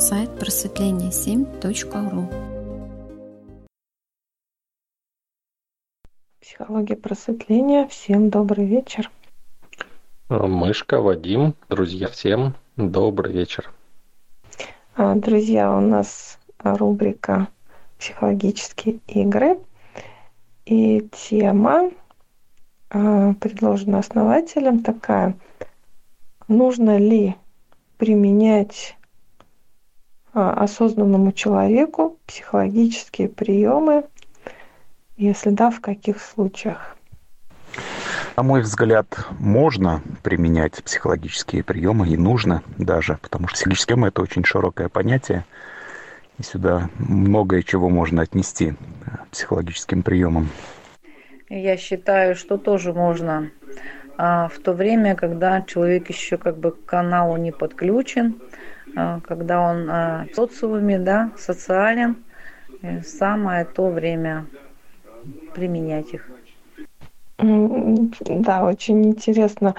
сайт просветление7.ру. Психология просветления. Всем добрый вечер. Мышка, Вадим, друзья, всем добрый вечер. А, друзья, у нас рубрика «Психологические игры». И тема, а, предложена основателем, такая. Нужно ли применять а, осознанному человеку психологические приемы, если да, в каких случаях? На мой взгляд, можно применять психологические приемы, и нужно даже, потому что психологические приемы – это очень широкое понятие, и сюда многое чего можно отнести психологическим приемам. Я считаю, что тоже можно а, в то время, когда человек еще как бы к каналу не подключен, а, когда он а, в социуме, да, социален, самое то время применять их. Да, очень интересно.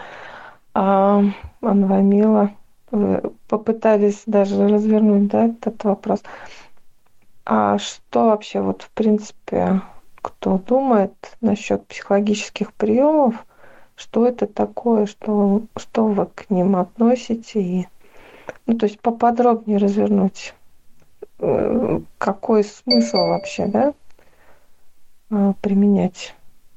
А, Анвамила, вы попытались даже развернуть да, этот вопрос. А что вообще, вот в принципе, кто думает насчет психологических приемов, что это такое, что, что вы к ним относите, и, ну, то есть поподробнее развернуть, э, какой смысл вообще, да, а, применять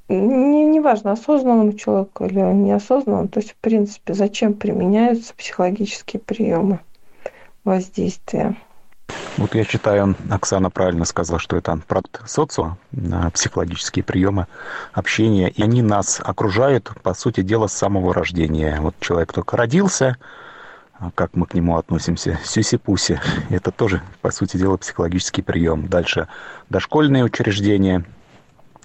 не, не важно, осознанному человеку или неосознанному, то есть, в принципе, зачем применяются психологические приемы воздействия. Вот я считаю, Оксана правильно сказала, что это продукт социума, психологические приемы общения, и они нас окружают, по сути дела, с самого рождения. Вот человек только родился, как мы к нему относимся, сюси-пуси, это тоже, по сути дела, психологический прием. Дальше дошкольные учреждения,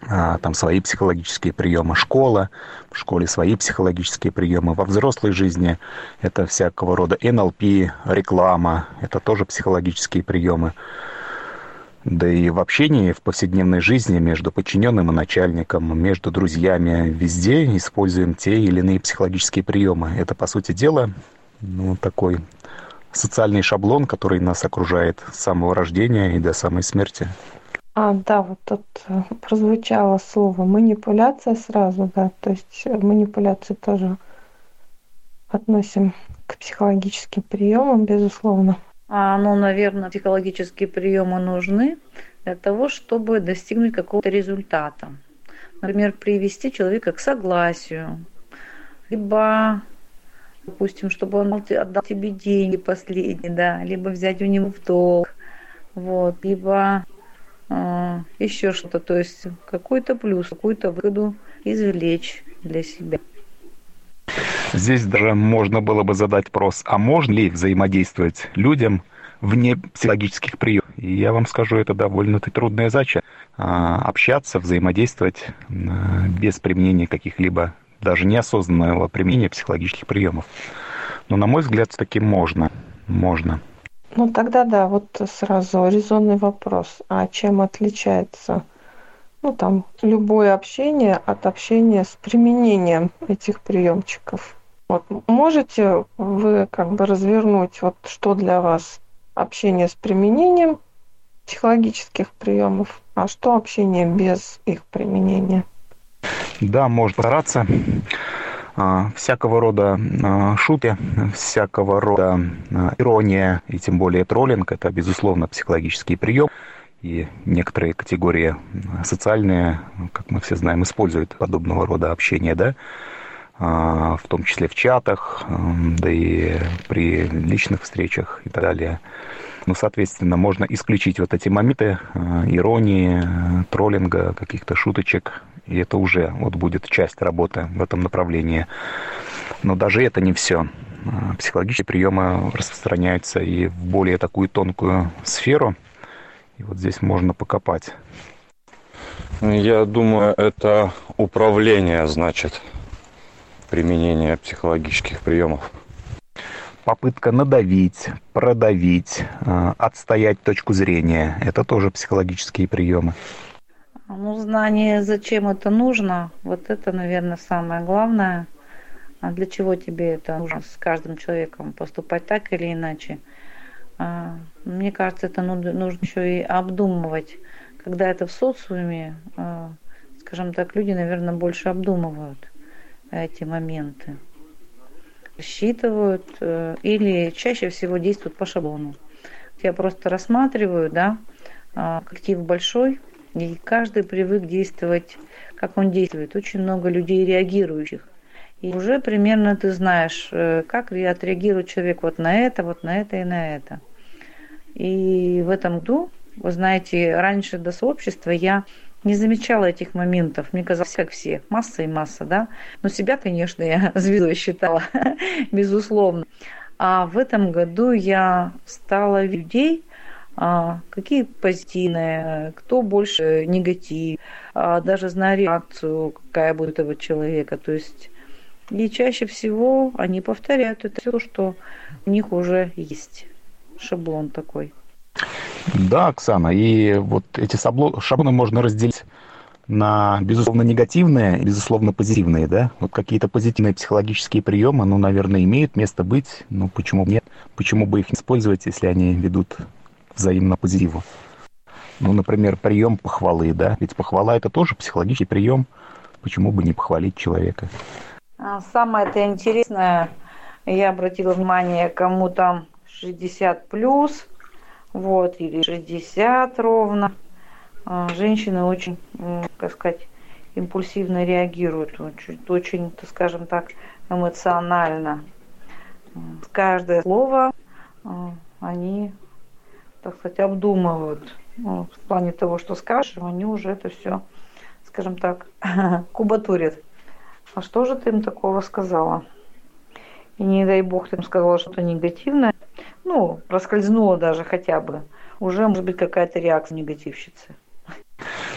а, там свои психологические приемы, школа, в школе свои психологические приемы, во взрослой жизни это всякого рода НЛП, реклама, это тоже психологические приемы. Да и в общении, в повседневной жизни между подчиненным и начальником, между друзьями, везде используем те или иные психологические приемы. Это, по сути дела, ну, такой социальный шаблон, который нас окружает с самого рождения и до самой смерти. А, да, вот тут э, прозвучало слово манипуляция сразу, да, то есть э, манипуляции тоже относим к психологическим приемам, безусловно. А, ну, наверное, психологические приемы нужны для того, чтобы достигнуть какого-то результата. Например, привести человека к согласию, либо, допустим, чтобы он отдал тебе деньги последние, да, либо взять у него в долг, вот, либо а, еще что-то, то есть какой-то плюс, какую-то выгоду извлечь для себя. Здесь даже можно было бы задать вопрос, а можно ли взаимодействовать людям вне психологических приемов? И я вам скажу, это довольно-таки трудная задача. А, общаться, взаимодействовать без применения каких-либо, даже неосознанного применения психологических приемов. Но, на мой взгляд, таки можно. Можно. Ну тогда да, вот сразу резонный вопрос. А чем отличается ну, там, любое общение от общения с применением этих приемчиков? Вот. Можете вы как бы развернуть, вот что для вас общение с применением психологических приемов, а что общение без их применения? Да, можно стараться. А, всякого рода а, шутки, всякого рода а, ирония и тем более троллинг – это, безусловно, психологический прием. И некоторые категории социальные, как мы все знаем, используют подобного рода общение, да, в том числе в чатах, да и при личных встречах и так далее. Ну, соответственно, можно исключить вот эти моменты иронии, троллинга, каких-то шуточек и это уже вот будет часть работы в этом направлении. Но даже это не все. А, психологические приемы распространяются и в более такую тонкую сферу. И вот здесь можно покопать. Я думаю, это управление, значит, применение психологических приемов. Попытка надавить, продавить, а, отстоять точку зрения – это тоже психологические приемы. Ну, знание, зачем это нужно, вот это, наверное, самое главное. А для чего тебе это нужно с каждым человеком поступать так или иначе? А, мне кажется, это нужно еще и обдумывать. Когда это в социуме, э, скажем так, люди, наверное, больше обдумывают эти моменты. Считывают э, или чаще всего действуют по шаблону. Я просто рассматриваю, да, а, коллектив большой, и каждый привык действовать, как он действует. Очень много людей реагирующих. И уже примерно ты знаешь, э, как отреагирует человек вот на это, вот на это и на это. И в этом году, вы знаете, раньше до сообщества я не замечала этих моментов. Мне казалось, как все, масса и масса, да. Но себя, конечно, я звездой считала, безусловно. А в этом году я стала людей, какие позитивные, кто больше негатив, а, даже зная реакцию, какая будет этого человека. То есть и чаще всего они повторяют это все, что у них уже есть. Шаблон такой. Да, Оксана, и вот эти шаблоны можно разделить на, безусловно, негативные, безусловно, позитивные, да? Вот какие-то позитивные психологические приемы, ну, наверное, имеют место быть, ну, почему нет? Почему бы их не использовать, если они ведут взаимно позитиву? Ну, например, прием похвалы, да? Ведь похвала это тоже психологический прием. Почему бы не похвалить человека? А самое это интересное, я обратила внимание, кому там 60 плюс, вот, или 60 ровно. А, женщины очень, как сказать, импульсивно реагируют, очень, очень, скажем так, эмоционально. Каждое слово а, они, так сказать, обдумывают. Ну, в плане того, что скажем, они уже это все, скажем так, кубатурят. А что же ты им такого сказала? И не дай бог ты им сказала что-то негативное, ну, проскользнуло даже хотя бы, уже может быть какая-то реакция негативщицы.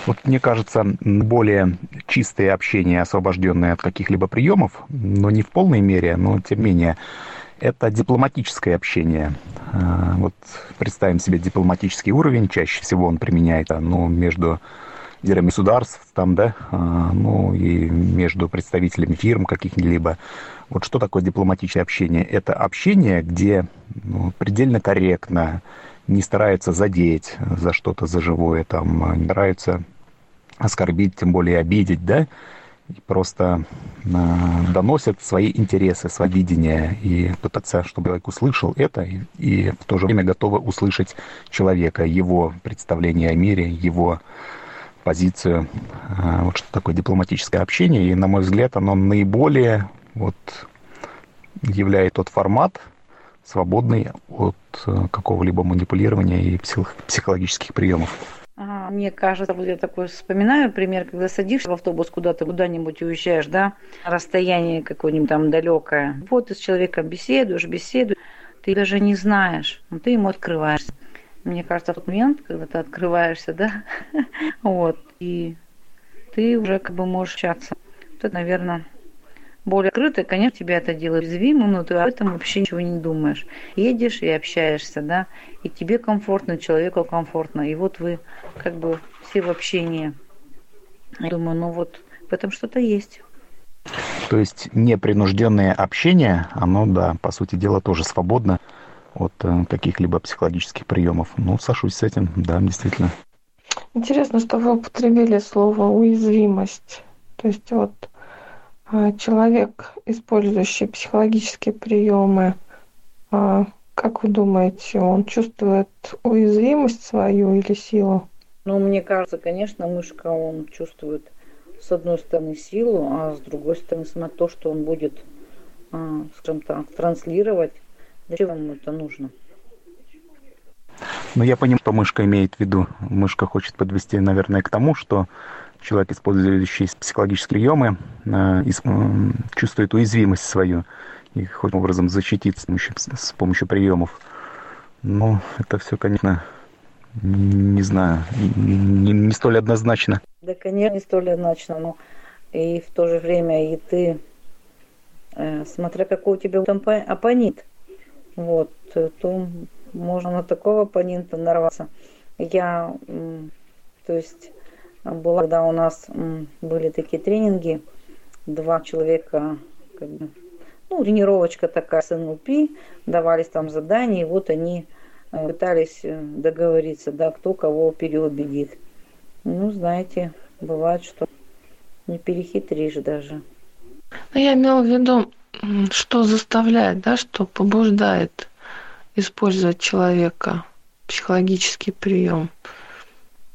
Вот мне кажется, более чистое общение, освобожденное от каких-либо приемов, но не в полной мере, но тем не менее, это дипломатическое общение. А, вот представим себе дипломатический уровень, чаще всего он применяется ну, между лидерами государств, там, да, а, ну и между представителями фирм каких-либо. Вот что такое дипломатическое общение? Это общение, где ну, предельно корректно, не старается задеть за что-то за живое, там, не стараются оскорбить, тем более обидеть, да, просто э, доносят свои интересы, свое видение и пытаться, чтобы человек услышал это, и, и в то же время готовы услышать человека, его представление о мире, его позицию. Э, вот что такое дипломатическое общение, и, на мой взгляд, оно наиболее вот являет тот формат, свободный от э, какого-либо манипулирования и псих, психологических приемов. Мне кажется, вот я такой вспоминаю пример, когда садишься в автобус куда-то, куда-нибудь уезжаешь, да, расстояние какое-нибудь там далекое. Вот ты с человеком беседуешь, беседуешь, ты даже не знаешь, но ты ему открываешься. Мне кажется, в тот момент, когда ты открываешься, да, вот, и ты уже как бы можешь общаться. Это, наверное, более открытый, конечно, тебя это делает уязвимым, но ты об этом вообще ничего не думаешь. Едешь и общаешься, да, и тебе комфортно, человеку комфортно, и вот вы как бы все в общении. Я думаю, ну вот в этом что-то есть. То есть непринужденное общение, оно, да, по сути дела, тоже свободно от э, каких-либо психологических приемов. Ну, сошусь с этим, да, действительно. Интересно, что вы употребили слово уязвимость. То есть вот человек, использующий психологические приемы, а, как вы думаете, он чувствует уязвимость свою или силу? Ну, мне кажется, конечно, мышка, он чувствует с одной стороны силу, а с другой стороны сама то, что он будет, а, скажем так, транслировать. Зачем ему это нужно? Ну, я понимаю, что мышка имеет в виду. Мышка хочет подвести, наверное, к тому, что человек, использующий психологические приемы, э, чувствует уязвимость свою и хоть образом защититься с помощью, с помощью приемов. Но это все, конечно, не знаю, не, не столь однозначно. Да, конечно, не столь однозначно, но и в то же время и ты, э, смотря какой у тебя там оппонент, вот, то можно на такого оппонента нарваться. Я, то есть, была, когда у нас были такие тренинги, два человека, как бы, ну, тренировочка такая с НЛП, давались там задания, и вот они пытались договориться, да, кто кого переубедит. Ну, знаете, бывает, что не перехитришь даже. Ну, я имела в виду, что заставляет, да, что побуждает использовать человека, психологический прием.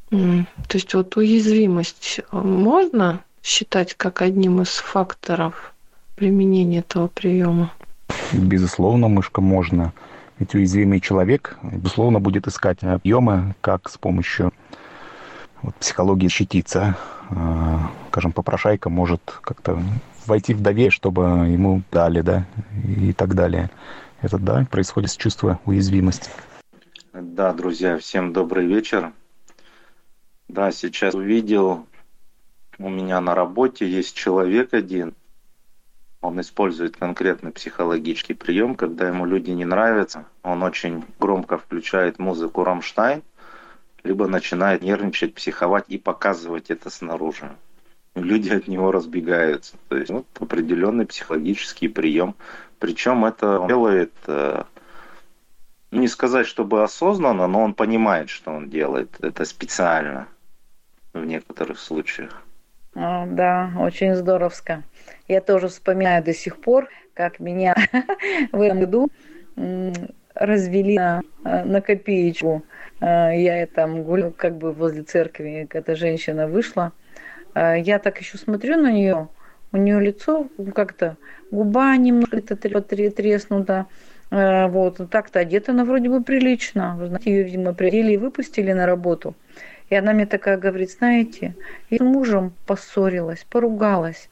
То есть вот уязвимость можно считать как одним из факторов применения этого приема? Безусловно, мышка можно. Ведь уязвимый человек, безусловно, будет искать объемы, как с помощью вот, психологии щититься. А, скажем, попрошайка может как-то войти в доверие, чтобы ему дали, да, и так далее. Это, да, происходит с чувства уязвимости. Да, друзья, всем добрый вечер. Да, сейчас увидел, у меня на работе есть человек один, он использует конкретный психологический прием, когда ему люди не нравятся, он очень громко включает музыку Рамштайн, либо начинает нервничать, психовать и показывать это снаружи. Люди от него разбегаются. То есть вот определенный психологический прием. Причем это он делает, э, не сказать, чтобы осознанно, но он понимает, что он делает. Это специально в некоторых случаях. Да, очень здоровско. Я тоже вспоминаю до сих пор, как меня в этом году развели на, э, на копеечку. Э, я там гуляла как бы возле церкви, эта женщина вышла. Э, я так еще смотрю на нее, у нее лицо как-то, губа немного треснута, вот, так-то одета она вроде бы прилично. Знаете, ее, видимо, приодели и выпустили на работу. И она мне такая говорит, знаете, я с мужем поссорилась, поругалась.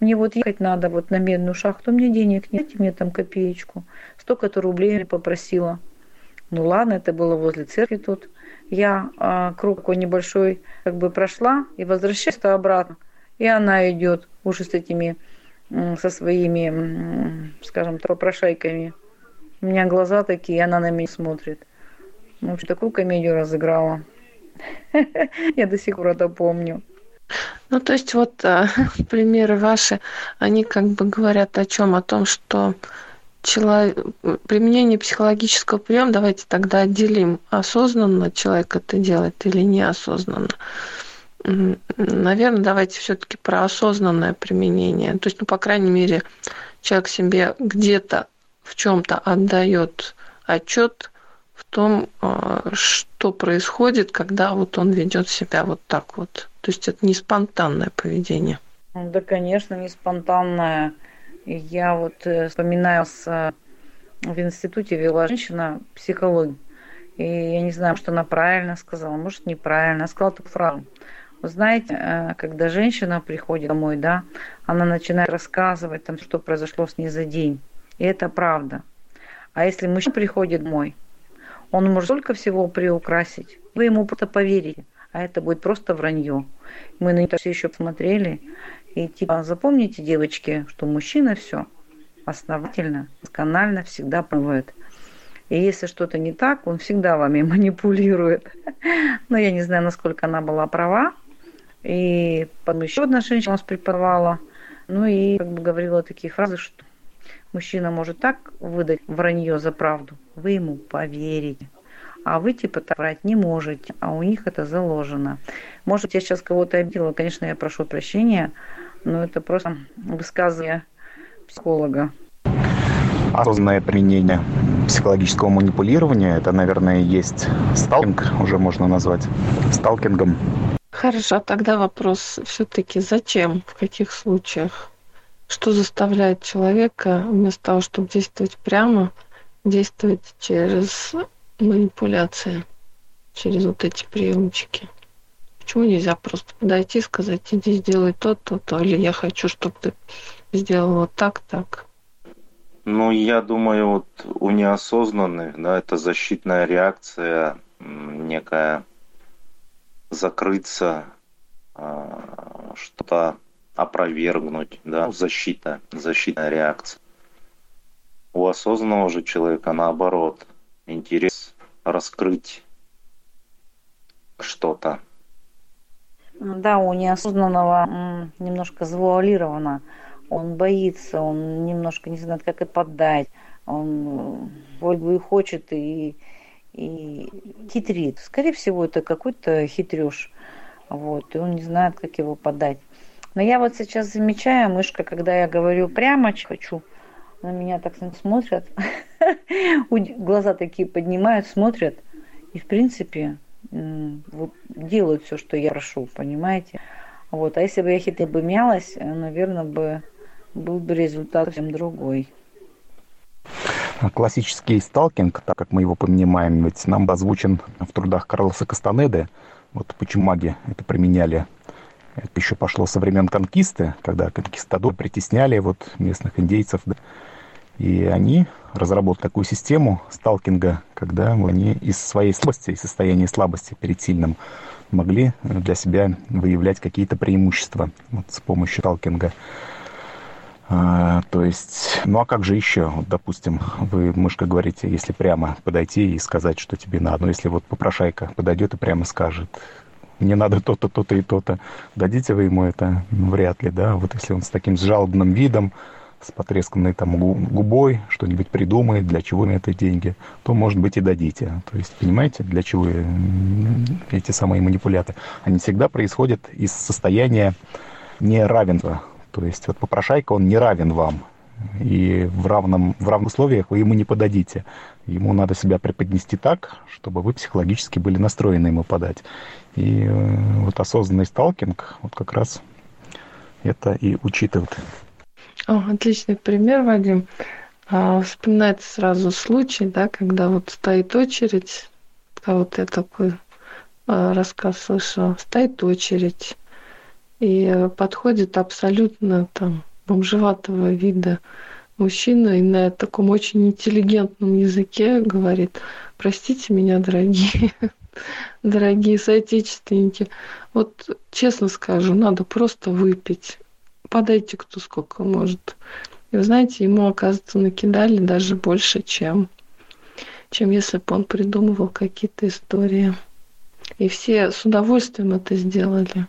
Мне вот ехать надо вот на медную шахту, мне денег нет, мне там копеечку. Столько-то рублей попросила. Ну ладно, это было возле церкви тут. Я а, круг небольшой как бы прошла и возвращаюсь обратно. И она идет уже с этими, со своими, скажем, попрошайками. У меня глаза такие, и она на меня смотрит. Ну, такую комедию разыграла. Я до сих пор это помню. Ну, то есть вот а, примеры ваши, они как бы говорят о чем? О том, что человек, применение психологического приема, давайте тогда отделим, осознанно человек это делает или неосознанно. Наверное, давайте все-таки про осознанное применение. То есть, ну, по крайней мере, человек себе где-то в чем-то отдает отчет, том, а, что происходит, когда вот он ведет себя вот так вот. То есть это не спонтанное поведение. Да, конечно, не спонтанное. Я вот э, вспоминаю, с, э, в институте вела женщина психологию. И я не знаю, что она правильно сказала, может, неправильно. Она сказала такую фразу. Вы знаете, э, когда женщина приходит домой, да, она начинает рассказывать, там, что произошло с ней за день. И это правда. А если мужчина приходит домой, он может столько всего приукрасить. Вы ему просто поверите, а это будет просто вранье. Мы на это все еще посмотрели. И типа запомните, девочки, что мужчина все основательно, досконально всегда промывает. И если что-то не так, он всегда вами манипулирует. Но я не знаю, насколько она была права. И потом еще одна женщина нас преподавала. Ну и как бы говорила такие фразы, что Мужчина может так выдать вранье за правду, вы ему поверите. А вы типа так врать не можете, а у них это заложено. Может, я сейчас кого-то обидела, конечно, я прошу прощения, но это просто высказывание психолога. Осознанное применение психологического манипулирования, это, наверное, есть сталкинг, уже можно назвать сталкингом. Хорошо, тогда вопрос все-таки зачем, в каких случаях? что заставляет человека вместо того, чтобы действовать прямо, действовать через манипуляции, через вот эти приемчики. Почему нельзя просто подойти и сказать, иди сделай то, то, то, или я хочу, чтобы ты сделал вот так, так. Ну, я думаю, вот у неосознанных, да, это защитная реакция, некая закрыться, а, что-то опровергнуть, да, защита, защитная реакция. У осознанного же человека наоборот, интерес раскрыть что-то. Да, у неосознанного немножко завуалировано. Он боится, он немножко не знает, как это поддать. Он вроде бы и хочет, и, и хитрит. Скорее всего, это какой-то хитреж. Вот, и он не знает, как его подать. Но я вот сейчас замечаю, мышка, когда я говорю прямо хочу, на меня так смотрят, глаза такие поднимают, смотрят, и в принципе делают все, что я прошу, понимаете? Вот, а если бы я хитро бы мялась, наверное, бы был бы результат совсем другой. Классический сталкинг, так как мы его понимаем, ведь нам озвучен в трудах Карлоса Кастанеды, вот почему маги это применяли. Это еще пошло со времен конкисты, когда конкистадоры притесняли вот местных индейцев. И они разработали такую систему сталкинга, когда они из своей слабости, из состояния слабости перед сильным могли для себя выявлять какие-то преимущества вот, с помощью сталкинга. А, то есть, ну а как же еще, вот, допустим, вы, мышка, говорите, если прямо подойти и сказать, что тебе надо, ну если вот попрошайка подойдет и прямо скажет, мне надо то-то, то-то и то-то, дадите вы ему это? Ну, вряд ли, да, вот если он с таким жалобным видом, с потресканной там губой что-нибудь придумает, для чего мне это деньги, то, может быть, и дадите. То есть, понимаете, для чего эти самые манипуляты? Они всегда происходят из состояния неравенства. То есть, вот попрошайка, он не равен вам. И в, равном, в равных условиях вы ему не подадите. Ему надо себя преподнести так, чтобы вы психологически были настроены ему подать. И э, вот осознанный сталкинг вот как раз это и учитывает. О, отличный пример, Вадим. А, вспоминается сразу случай, да, когда вот стоит очередь, вот я такой а, рассказ слышала, стоит очередь, и подходит абсолютно там бомжеватого вида мужчина и на таком очень интеллигентном языке говорит, простите меня, дорогие, дорогие соотечественники, вот честно скажу, надо просто выпить подайте кто сколько может. И вы знаете, ему, оказывается, накидали даже больше, чем, чем если бы он придумывал какие-то истории. И все с удовольствием это сделали.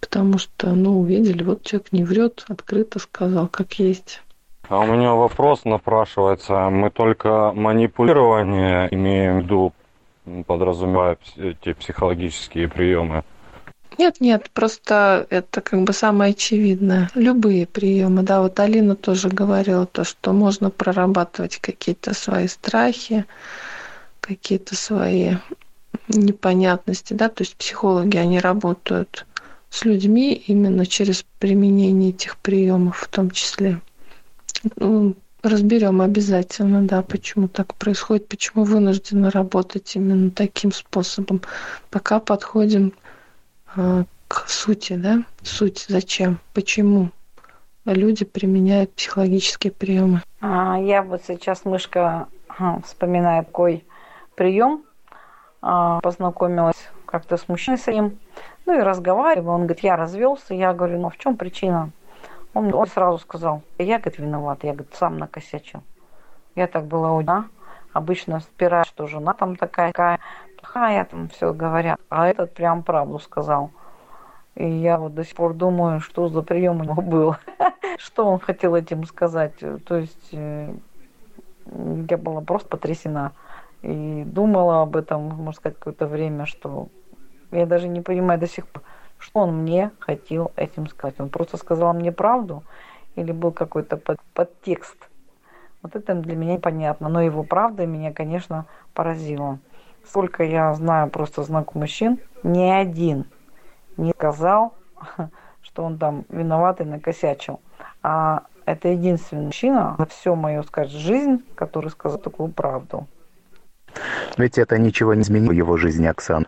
Потому что, ну, увидели, вот человек не врет, открыто сказал, как есть. А у меня вопрос напрашивается. Мы только манипулирование имеем в виду, подразумевая эти психологические приемы. Нет, нет, просто это как бы самое очевидное. Любые приемы, да, вот Алина тоже говорила то, что можно прорабатывать какие-то свои страхи, какие-то свои непонятности, да, то есть психологи, они работают с людьми именно через применение этих приемов в том числе. Ну, разберем обязательно, да, почему так происходит, почему вынуждены работать именно таким способом. Пока подходим а, к сути, да, суть, зачем, почему люди применяют психологические приемы. А, я вот сейчас, мышка, вспоминаю такой прием, а, познакомилась как-то с мужчиной своим, ну и разговариваю, он говорит, я развелся, я говорю, ну в чем причина? Он, он сразу сказал, я, говорит, виноват, я, говорит, сам накосячил. Я так была удивлена. Обычно спираю, что жена там такая, такая плохая, там все говорят. А этот прям правду сказал. И я вот до сих пор думаю, что за прием у него был. что он хотел этим сказать. То есть э, я была просто потрясена. И думала об этом, можно сказать, какое-то время, что я даже не понимаю до сих пор, что он мне хотел этим сказать. Он просто сказал мне правду или был какой-то под, подтекст. Вот это для меня непонятно. Но его правда меня, конечно, поразила. Сколько я знаю просто знакомых мужчин, ни один не сказал, что он там виноват и накосячил. А это единственный мужчина за всю мою, скажем, жизнь, который сказал такую правду. Ведь это ничего не изменило в его жизни, Оксан.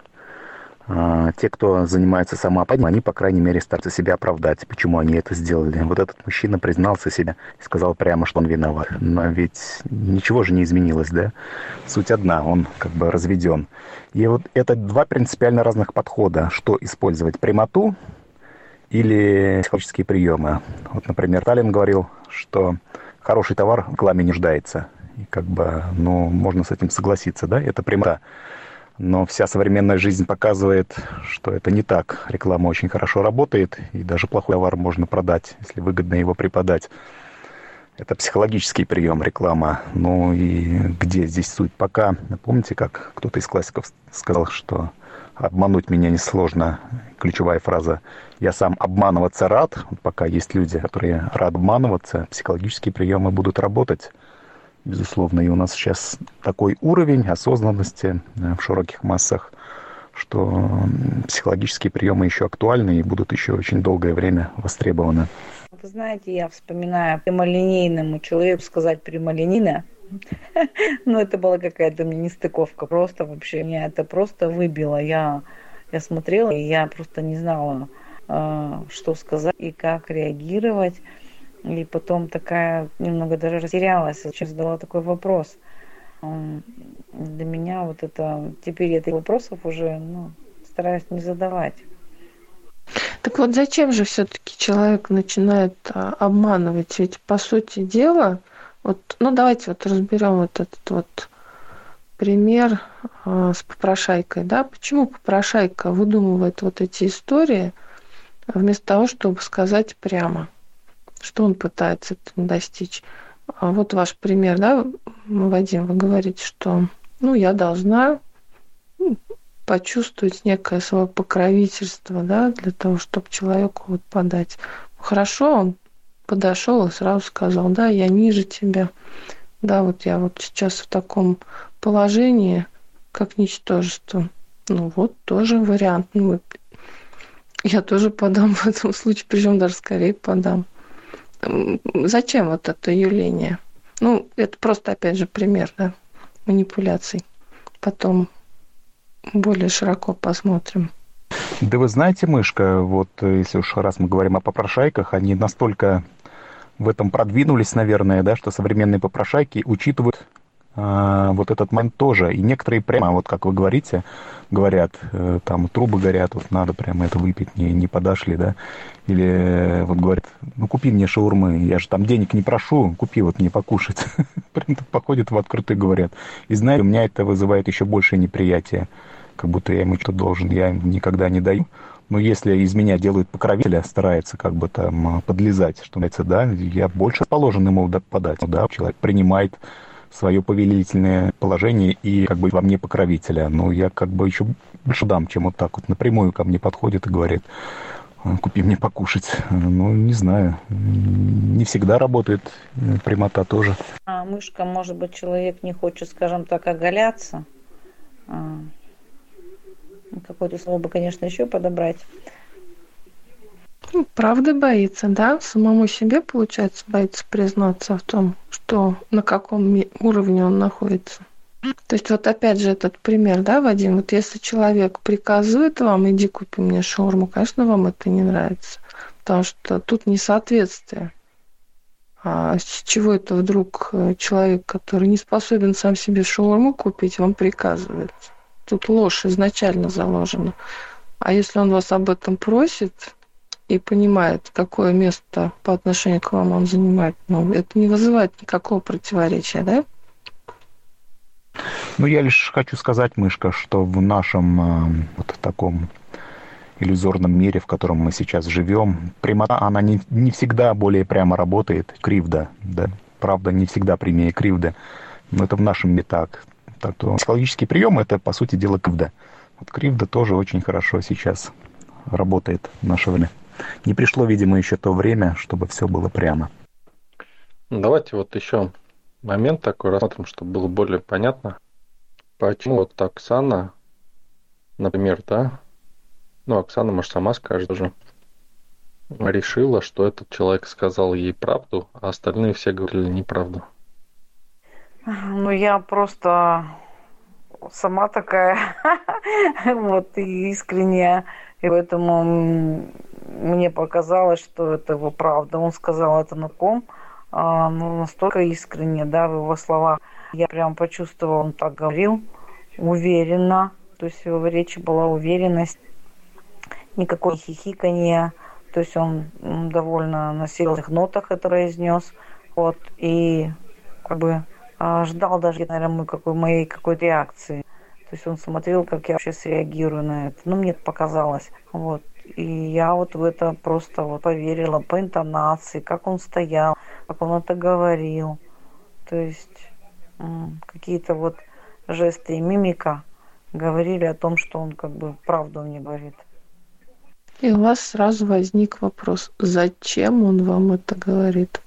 А, те, кто занимается самоопадением, они, по крайней мере, стараются себя оправдать, почему они это сделали. Вот этот мужчина признался себе и сказал прямо, что он виноват. Но ведь ничего же не изменилось, да? Суть одна, он как бы разведен. И вот это два принципиально разных подхода. Что использовать, прямоту или психологические приемы. Вот, например, Таллин говорил, что хороший товар в рекламе не нуждается. И как бы, ну, можно с этим согласиться, да? Это прямота. Но вся современная жизнь показывает, что это не так. Реклама очень хорошо работает, и даже плохой товар можно продать, если выгодно его преподать. Это психологический прием, реклама. Ну и где здесь суть? Пока, помните, как кто-то из классиков сказал, что обмануть меня несложно. Ключевая фраза «я сам обманываться рад». Пока есть люди, которые рады обманываться, психологические приемы будут работать. Безусловно, и у нас сейчас такой уровень осознанности э, в широких массах, что психологические приемы еще актуальны и будут еще очень долгое время востребованы. Вы знаете, я вспоминаю прямолинейному человеку сказать прямолинейно, ну, это была какая-то мне нестыковка. Просто вообще меня это просто выбило. Я, я смотрела, и я просто не знала, а, что сказать и как реагировать. И потом такая немного даже растерялась, зачем задала такой вопрос. Для меня вот это, теперь этих вопросов уже ну, стараюсь не задавать. Так вот зачем же все-таки человек начинает а, обманывать? Ведь по сути дела, вот, ну давайте вот разберем вот этот вот пример э, с попрошайкой, да? Почему попрошайка выдумывает вот эти истории вместо того, чтобы сказать прямо, что он пытается достичь? А вот ваш пример, да, Вадим, вы говорите, что ну, я должна почувствовать некое свое покровительство, да, для того, чтобы человеку вот подать. Хорошо, он подошел и сразу сказал, да, я ниже тебя, да, вот я вот сейчас в таком положении, как ничтожество. Ну вот тоже вариант. Ну, я тоже подам в этом случае, причем даже скорее подам. Зачем вот это явление? Ну, это просто, опять же, пример, да, манипуляций. Потом более широко посмотрим. Да вы знаете, Мышка, вот э, если уж раз мы говорим о попрошайках, они настолько в этом продвинулись, наверное, да, что современные попрошайки учитывают вот этот момент тоже. И некоторые прямо, вот как вы говорите, говорят, э, там трубы горят, вот надо прямо это выпить, не, не подошли, да. Или э, вот говорят, ну купи мне шаурмы, я же там денег не прошу, купи вот мне покушать. Прям походят в открытые говорят. И знаете, у меня это вызывает еще большее неприятие. Как будто я ему что-то должен, я им никогда не даю. Но если из меня делают покровителя, старается как бы там подлезать, что называется, да, я больше положен ему подать. Да, человек принимает свое повелительное положение и как бы во мне покровителя. Но я как бы еще больше дам, чем вот так вот напрямую ко мне подходит и говорит, купи мне покушать. Ну, не знаю. Не всегда работает прямота тоже. А мышка, может быть, человек не хочет, скажем так, оголяться. А, какое-то слово бы, конечно, еще подобрать. Ну, правда боится, да? Самому себе, получается, боится признаться в том, что на каком уровне он находится. То есть вот опять же этот пример, да, Вадим, вот если человек приказывает вам, иди купи мне шаурму, конечно, вам это не нравится, потому что тут несоответствие. А с чего это вдруг э, человек, который не способен сам себе шаурму купить, вам приказывает? Тут ложь изначально заложена. А если он вас об этом просит и понимает, какое место по отношению к вам он занимает, ну, это не вызывает никакого противоречия, да? Ну, я лишь хочу сказать, Мышка, что в нашем э, вот таком иллюзорном мире, в котором мы сейчас живем, прямота, она не, не всегда более прямо работает, кривда, да, правда, не всегда прямее кривда, но это в нашем мире так. Так то психологический прием – это, по сути дела, кривда. Вот кривда тоже очень хорошо сейчас работает в наше время. Не пришло, видимо, еще то время, чтобы все было прямо. Давайте вот еще момент такой рассмотрим, чтобы было более понятно. Почему вот Оксана, например, да, ну, Оксана, может, сама скажет уже, решила, что этот человек сказал ей правду, а остальные все говорили неправду. Ну, я просто сама такая, вот, и искренняя, и поэтому мне показалось, что это его правда. Он сказал это на ком, а, ну, настолько искренне, да, в его словах. Я прям почувствовала, он так говорил, уверенно, то есть в его речи была уверенность, никакой хихикания, то есть он довольно на сильных нотах это произнес, вот, и как бы а, ждал даже, наверное, мой, какой, моей какой-то реакции. То есть он смотрел, как я вообще среагирую на это. Ну, мне это показалось. Вот. И я вот в это просто вот поверила по интонации, как он стоял, как он это говорил. То есть какие-то вот жесты и мимика говорили о том, что он как бы правду мне говорит. И у вас сразу возник вопрос, зачем он вам это говорит?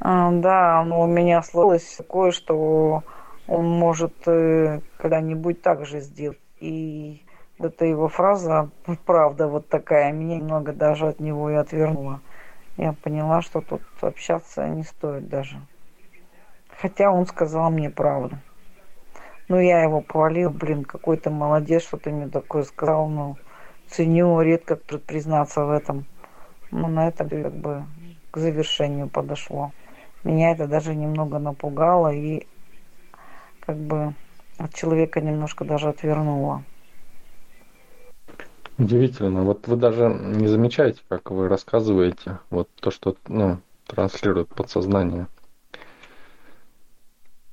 А, да, но у меня сложилось такое, что он может э, когда-нибудь так же сделать. И эта его фраза, правда, вот такая, меня немного даже от него и отвернула. Я поняла, что тут общаться не стоит даже. Хотя он сказал мне правду. Ну, я его похвалил, блин, какой то молодец, что ты мне такое сказал, ну, ценю, редко признаться в этом. Ну, на этом как бы к завершению подошло. Меня это даже немного напугало и как бы от человека немножко даже отвернуло. Удивительно. Вот вы даже не замечаете, как вы рассказываете, вот то, что ну, транслирует подсознание.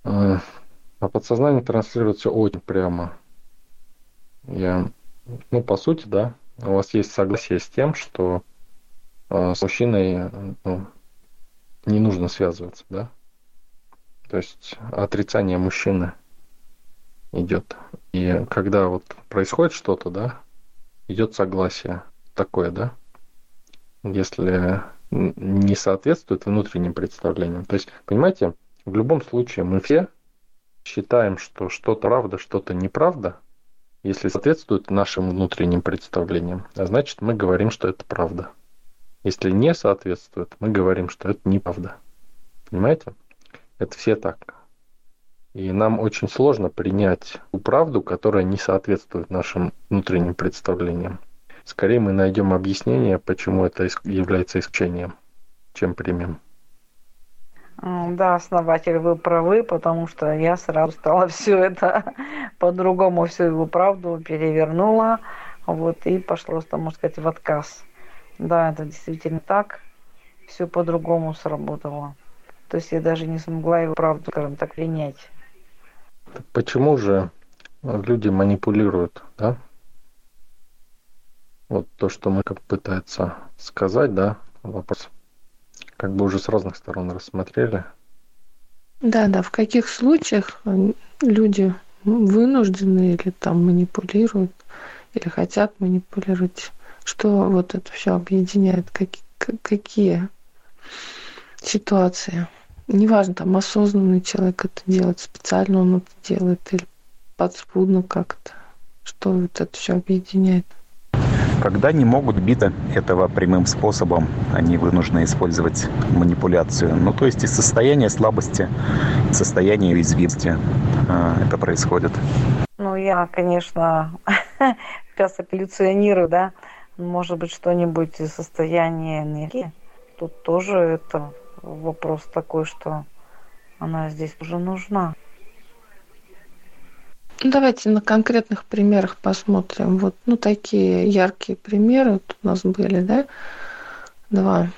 А, а подсознание транслирует все очень прямо. Я, ну, по сути, да, у вас есть согласие с тем, что э, с мужчиной ну, не нужно связываться, да? То есть отрицание мужчины идет. И когда вот происходит что-то, да, идет согласие такое, да, если не соответствует внутренним представлениям. То есть, понимаете, в любом случае мы все считаем, что что-то правда, что-то неправда, если соответствует нашим внутренним представлениям, а значит мы говорим, что это правда. Если не соответствует, мы говорим, что это неправда. Понимаете? Это все так. И нам очень сложно принять ту правду, которая не соответствует нашим внутренним представлениям. Скорее мы найдем объяснение, почему это является исключением, чем примем. Да, основатель, вы правы, потому что я сразу стала все это по-другому, всю его правду перевернула, вот, и пошло, там, можно сказать, в отказ. Да, это действительно так, все по-другому сработало. То есть я даже не смогла его правду, скажем так, принять. Почему же люди манипулируют, да? Вот то, что мы как пытается сказать, да, вопрос как бы уже с разных сторон рассмотрели. Да, да, в каких случаях люди вынуждены или там манипулируют, или хотят манипулировать, что вот это все объединяет, как, какие ситуации неважно, там осознанный человек это делает, специально он это делает или подспудно как-то, что вот это все объединяет. Когда не могут биться этого прямым способом, они вынуждены использовать манипуляцию. Ну, то есть из состояния слабости, состояния уязвимости а, это происходит. Ну, я, конечно, сейчас эволюционирую, да, может быть, что-нибудь из состояния энергии. Тут тоже это вопрос такой, что она здесь уже нужна. Ну, давайте на конкретных примерах посмотрим. Вот, ну, такие яркие примеры вот у нас были, да? Два.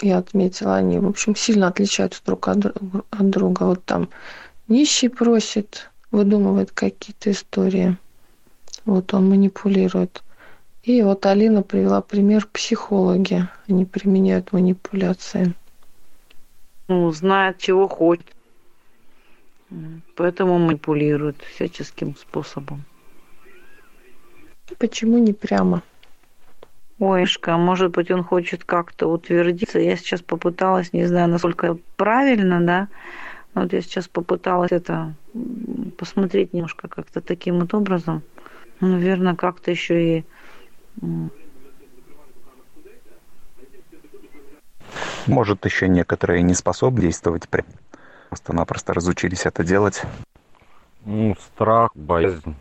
Я отметила, они, в общем, сильно отличаются друг от друга. Вот там нищий просит, выдумывает какие-то истории. Вот он манипулирует. И вот Алина привела пример психологи. Они применяют манипуляции ну, знает, чего хочет. Поэтому манипулирует всяческим способом. Почему не прямо? Ойшка, может быть, он хочет как-то утвердиться. Я сейчас попыталась, не знаю, насколько правильно, да, но вот я сейчас попыталась это посмотреть немножко как-то таким вот образом. Наверное, как-то еще и Может, еще некоторые не способны действовать, просто-напросто разучились это делать. Ну, страх, боязнь,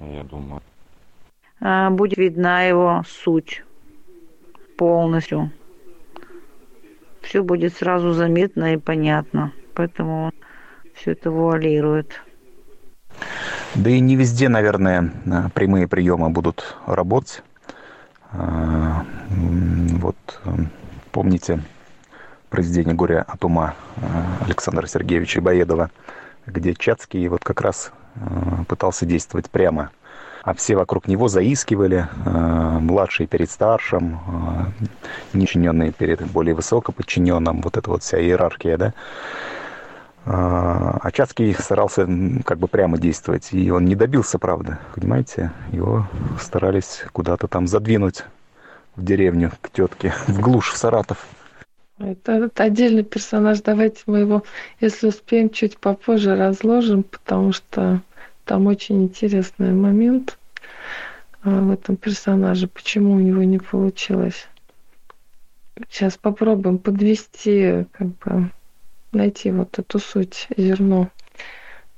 я думаю. А, будет видна его суть полностью. Все будет сразу заметно и понятно. Поэтому он все это вуалирует. Да и не везде, наверное, прямые приемы будут работать. А, вот помните, произведение «Горе от ума» Александра Сергеевича Боедова, где Чацкий вот как раз э, пытался действовать прямо. а все вокруг него заискивали, э, младший перед старшим, э, нечиненные перед более высокоподчиненным, вот эта вот вся иерархия, да. А Чацкий старался как бы прямо действовать, и он не добился, правда, понимаете? Его старались куда-то там задвинуть в деревню к тетке, в глушь, в Саратов. Это, это отдельный персонаж. Давайте мы его, если успеем, чуть попозже разложим, потому что там очень интересный момент а, в этом персонаже, почему у него не получилось. Сейчас попробуем подвести, как бы найти вот эту суть, зерно.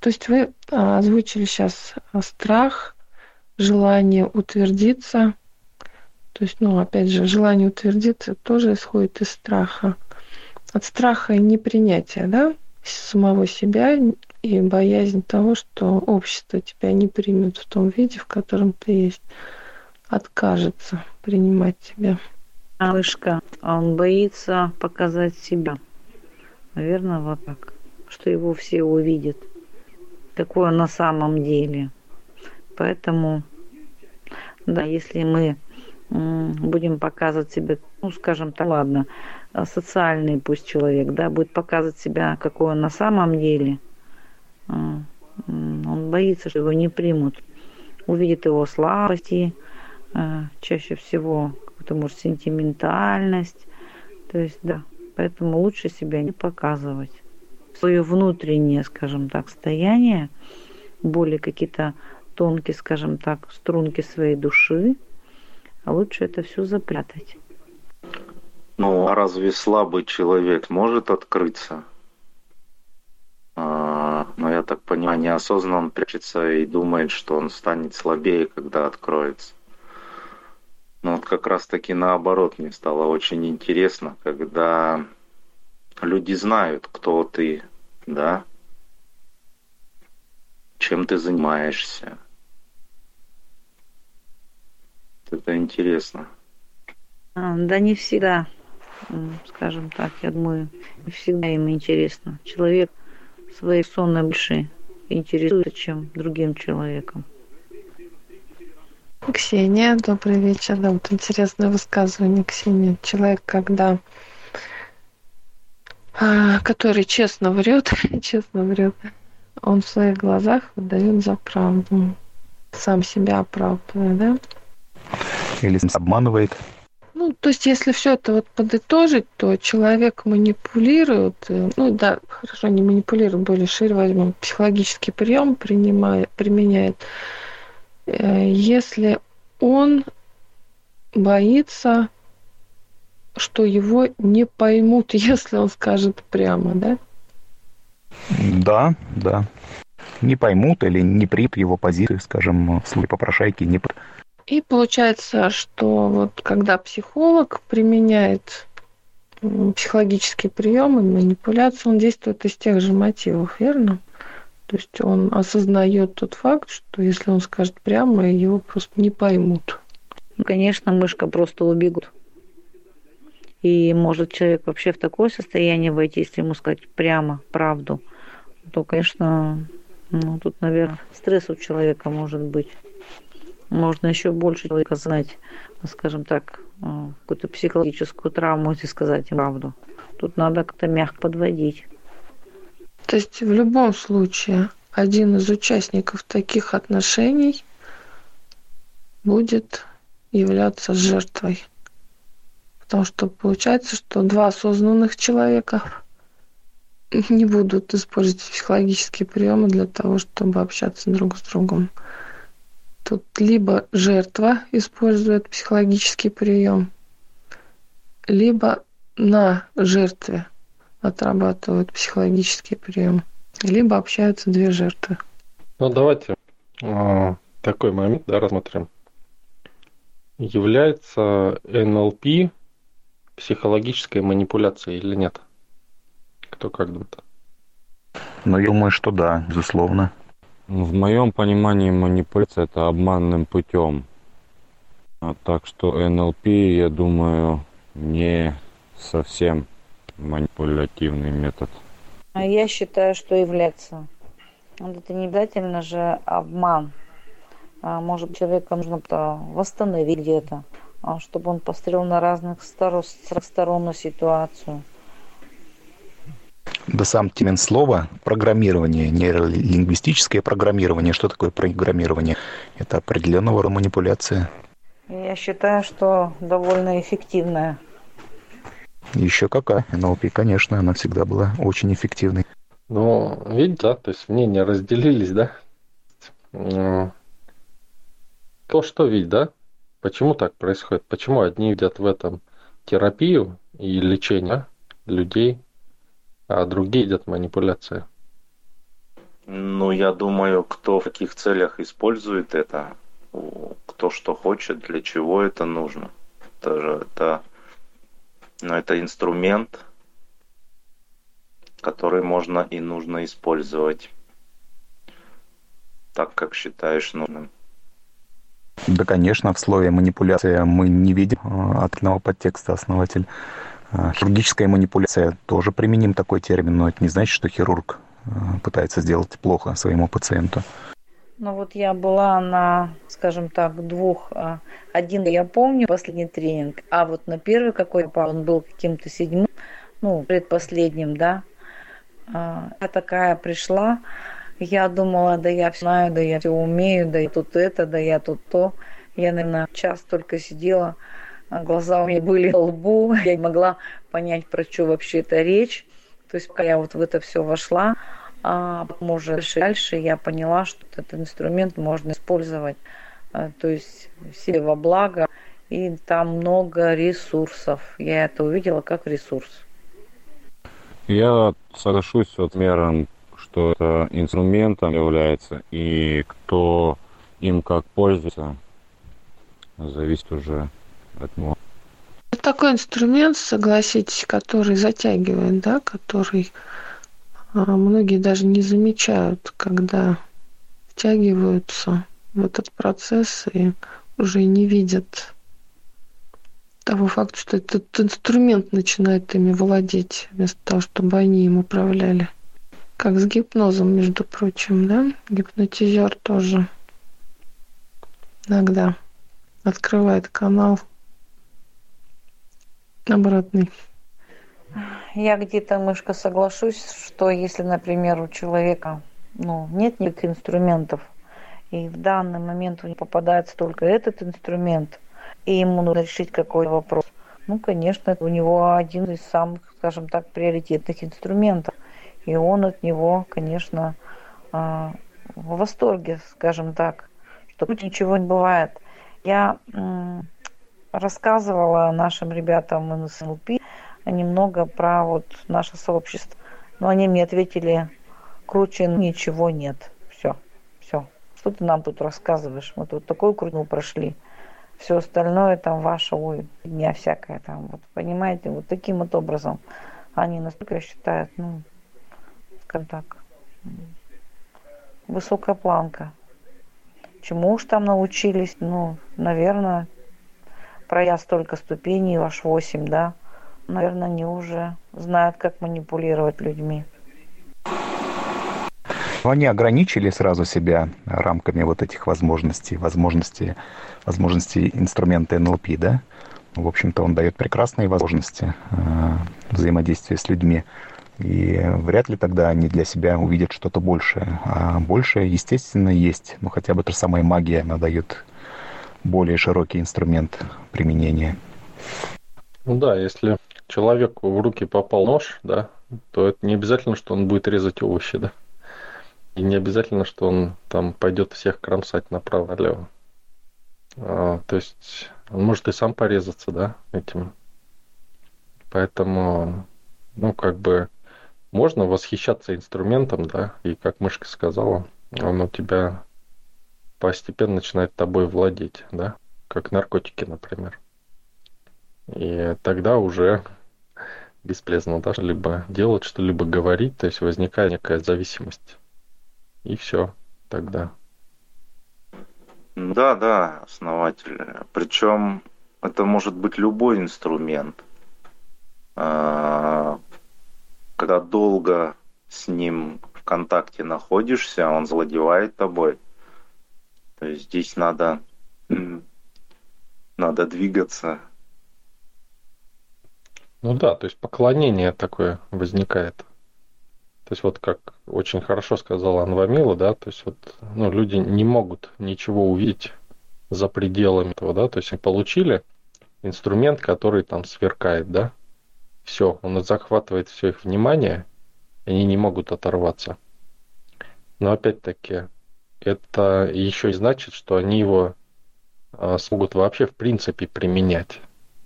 То есть вы а, озвучили сейчас страх, желание утвердиться – то есть, ну, опять же, желание утвердиться тоже исходит из страха. От страха и непринятия, да, самого себя и боязнь того, что общество тебя не примет в том виде, в котором ты есть, откажется принимать тебя. Малышка, он боится показать себя. Наверное, вот так. Что его все увидят. Он на самом деле. Поэтому, да, если мы будем показывать себя, ну, скажем так, ладно, а, социальный пусть человек, да, будет показывать себя, какой он на самом деле, а, он боится, что его не примут, увидит его слабости, а, чаще всего какую-то, может, сентиментальность, то есть, да, поэтому лучше себя не показывать. Свое внутреннее, скажем так, состояние, более какие-то тонкие, скажем так, струнки своей души, а лучше это все запрятать. Ну, а разве слабый человек может открыться? А, но ну, я так понимаю, неосознанно он прячется и думает, что он станет слабее, когда откроется. Но вот как раз таки наоборот мне стало очень интересно, когда люди знают, кто ты, да, чем ты занимаешься, Это интересно. А, да не всегда, скажем так, я думаю, не всегда им интересно. Человек своей сонной больше интересуется, чем другим человеком. Ксения, добрый вечер. Да, вот интересное высказывание, Ксения. Человек, когда а, который честно врет, честно врет, он в своих глазах выдает за правду. Сам себя оправдывает, да? Или обманывает? Ну, то есть, если все это вот подытожить, то человек манипулирует, э, ну да, хорошо, не манипулирует, более шире возьмем, психологический прием принимает, применяет, э, если он боится, что его не поймут, если он скажет прямо, да? Да, да. Не поймут или не примут его позиции, скажем, в случае попрошайки, не, и получается, что вот когда психолог применяет психологические приемы, манипуляцию, он действует из тех же мотивов, верно? То есть он осознает тот факт, что если он скажет прямо, его просто не поймут. Конечно, мышка просто убегут. И может человек вообще в такое состояние войти, если ему сказать прямо правду, то, конечно, ну, тут, наверное, стресс у человека может быть можно еще больше человека знать, скажем так, э, какую-то психологическую травму, если сказать правду. Тут надо как-то мягко подводить. То есть в любом случае один из участников таких отношений будет являться жертвой. Потому что получается, что два осознанных человека не будут использовать психологические приемы для того, чтобы общаться друг с другом. Тут либо жертва использует психологический прием, либо на жертве отрабатывают психологический прием, либо общаются две жертвы. Ну, давайте э, такой момент да, рассмотрим. Является НЛП психологической манипуляцией или нет? Кто как думает? Ну, я думаю, что да, безусловно. В моем понимании манипуляция это обманным путем. А так что НЛП, я думаю, не совсем манипулятивный метод. А я считаю, что является. Это не обязательно же обман. а, может человека нужно восстановить где-то, чтобы он посмотрел на разных сторон, сторон на ситуацию. Да сам термин слова программирование, нейролингвистическое программирование. Что такое программирование? Это определенного рода манипуляция. Я считаю, что довольно эффективная. Еще какая. НЛП, конечно, она всегда была очень эффективной. Ну, видите, да, то есть мнения разделились, да? То, что видит, да? Почему так происходит? Почему одни видят в этом терапию и лечение людей, а другие видят манипуляции? Ну, я думаю, кто в каких целях использует это, кто что хочет, для чего это нужно. Это же это, ну, это инструмент, который можно и нужно использовать так, как считаешь нужным. Да, конечно, в слове манипуляция мы не видим э, открытого подтекста основатель. Э, хирургическая манипуляция тоже применим такой термин, но это не значит, что хирург э, пытается сделать плохо своему пациенту. Ну вот я была на, скажем так, двух. Один я помню, последний тренинг, а вот на первый какой он был каким-то седьмым, ну, предпоследним, да. Я такая пришла, я думала, да я все знаю, да я все умею, да я тут это, да я тут то. Я, наверное, час только сидела, а глаза у меня были на лбу, я не могла понять, про что вообще это речь. То есть, пока я вот в это все вошла, а уже дальше, я поняла, что этот инструмент можно использовать, а, то есть себе во благо, и там много ресурсов. Я это увидела как ресурс. Я соглашусь с мером что это инструментом является, и кто им как пользуется, зависит уже него. Это такой инструмент, согласитесь, который затягивает, да, который а, многие даже не замечают, когда втягиваются в этот процесс и уже не видят того факта, что этот инструмент начинает ими владеть, вместо того, чтобы они им управляли. Как с гипнозом, между прочим, да? Гипнотизер тоже иногда открывает канал обратный. Я где-то, мышка, соглашусь, что если, например, у человека ну, нет никаких инструментов, и в данный момент у него попадается только этот инструмент, и ему нужно решить какой вопрос, ну, конечно, у него один из самых, скажем так, приоритетных инструментов – и он от него, конечно, а, в восторге, скажем так, что ничего не бывает. Я рассказывала нашим ребятам из НЛП немного про вот наше сообщество. Но они мне ответили, круче ничего нет. Все, все. Что ты нам тут рассказываешь? Мы тут такой крутнул прошли. Все остальное там ваше, ой, дня всякое там. Вот, понимаете, вот таким вот образом они настолько считают, ну, скажем так, высокая планка. Чему уж там научились, ну, наверное, пройдя столько ступеней, аж восемь, да, наверное, они уже знают, как манипулировать людьми. Они ограничили сразу себя рамками вот этих возможностей, возможностей, возможностей инструмента НЛП, да? В общем-то, он дает прекрасные возможности э, взаимодействия с людьми. И вряд ли тогда они для себя увидят что-то большее. А большее, естественно, есть. Ну, хотя бы та самая магия, она дает более широкий инструмент применения. Ну да, если человеку в руки попал нож, да, то это не обязательно, что он будет резать овощи, да. И не обязательно, что он там пойдет всех кромсать направо-налево. А, то есть он может и сам порезаться, да, этим. Поэтому, ну, как бы можно восхищаться инструментом, да, и как мышка сказала, он у тебя постепенно начинает тобой владеть, да, как наркотики, например. И тогда уже бесполезно даже либо делать что-либо говорить, то есть возникает некая зависимость. И все тогда. Да, да, основатель. Причем это может быть любой инструмент. А, когда долго с ним в контакте находишься, он завладевает тобой. То есть здесь надо, надо двигаться. Ну да, то есть поклонение такое возникает. То есть вот как очень хорошо сказала Анвамила, да, то есть вот ну, люди не могут ничего увидеть за пределами этого, да, то есть они получили инструмент, который там сверкает, да, все, он захватывает все их внимание, они не могут оторваться. Но опять-таки, это еще и значит, что они его а, смогут вообще в принципе применять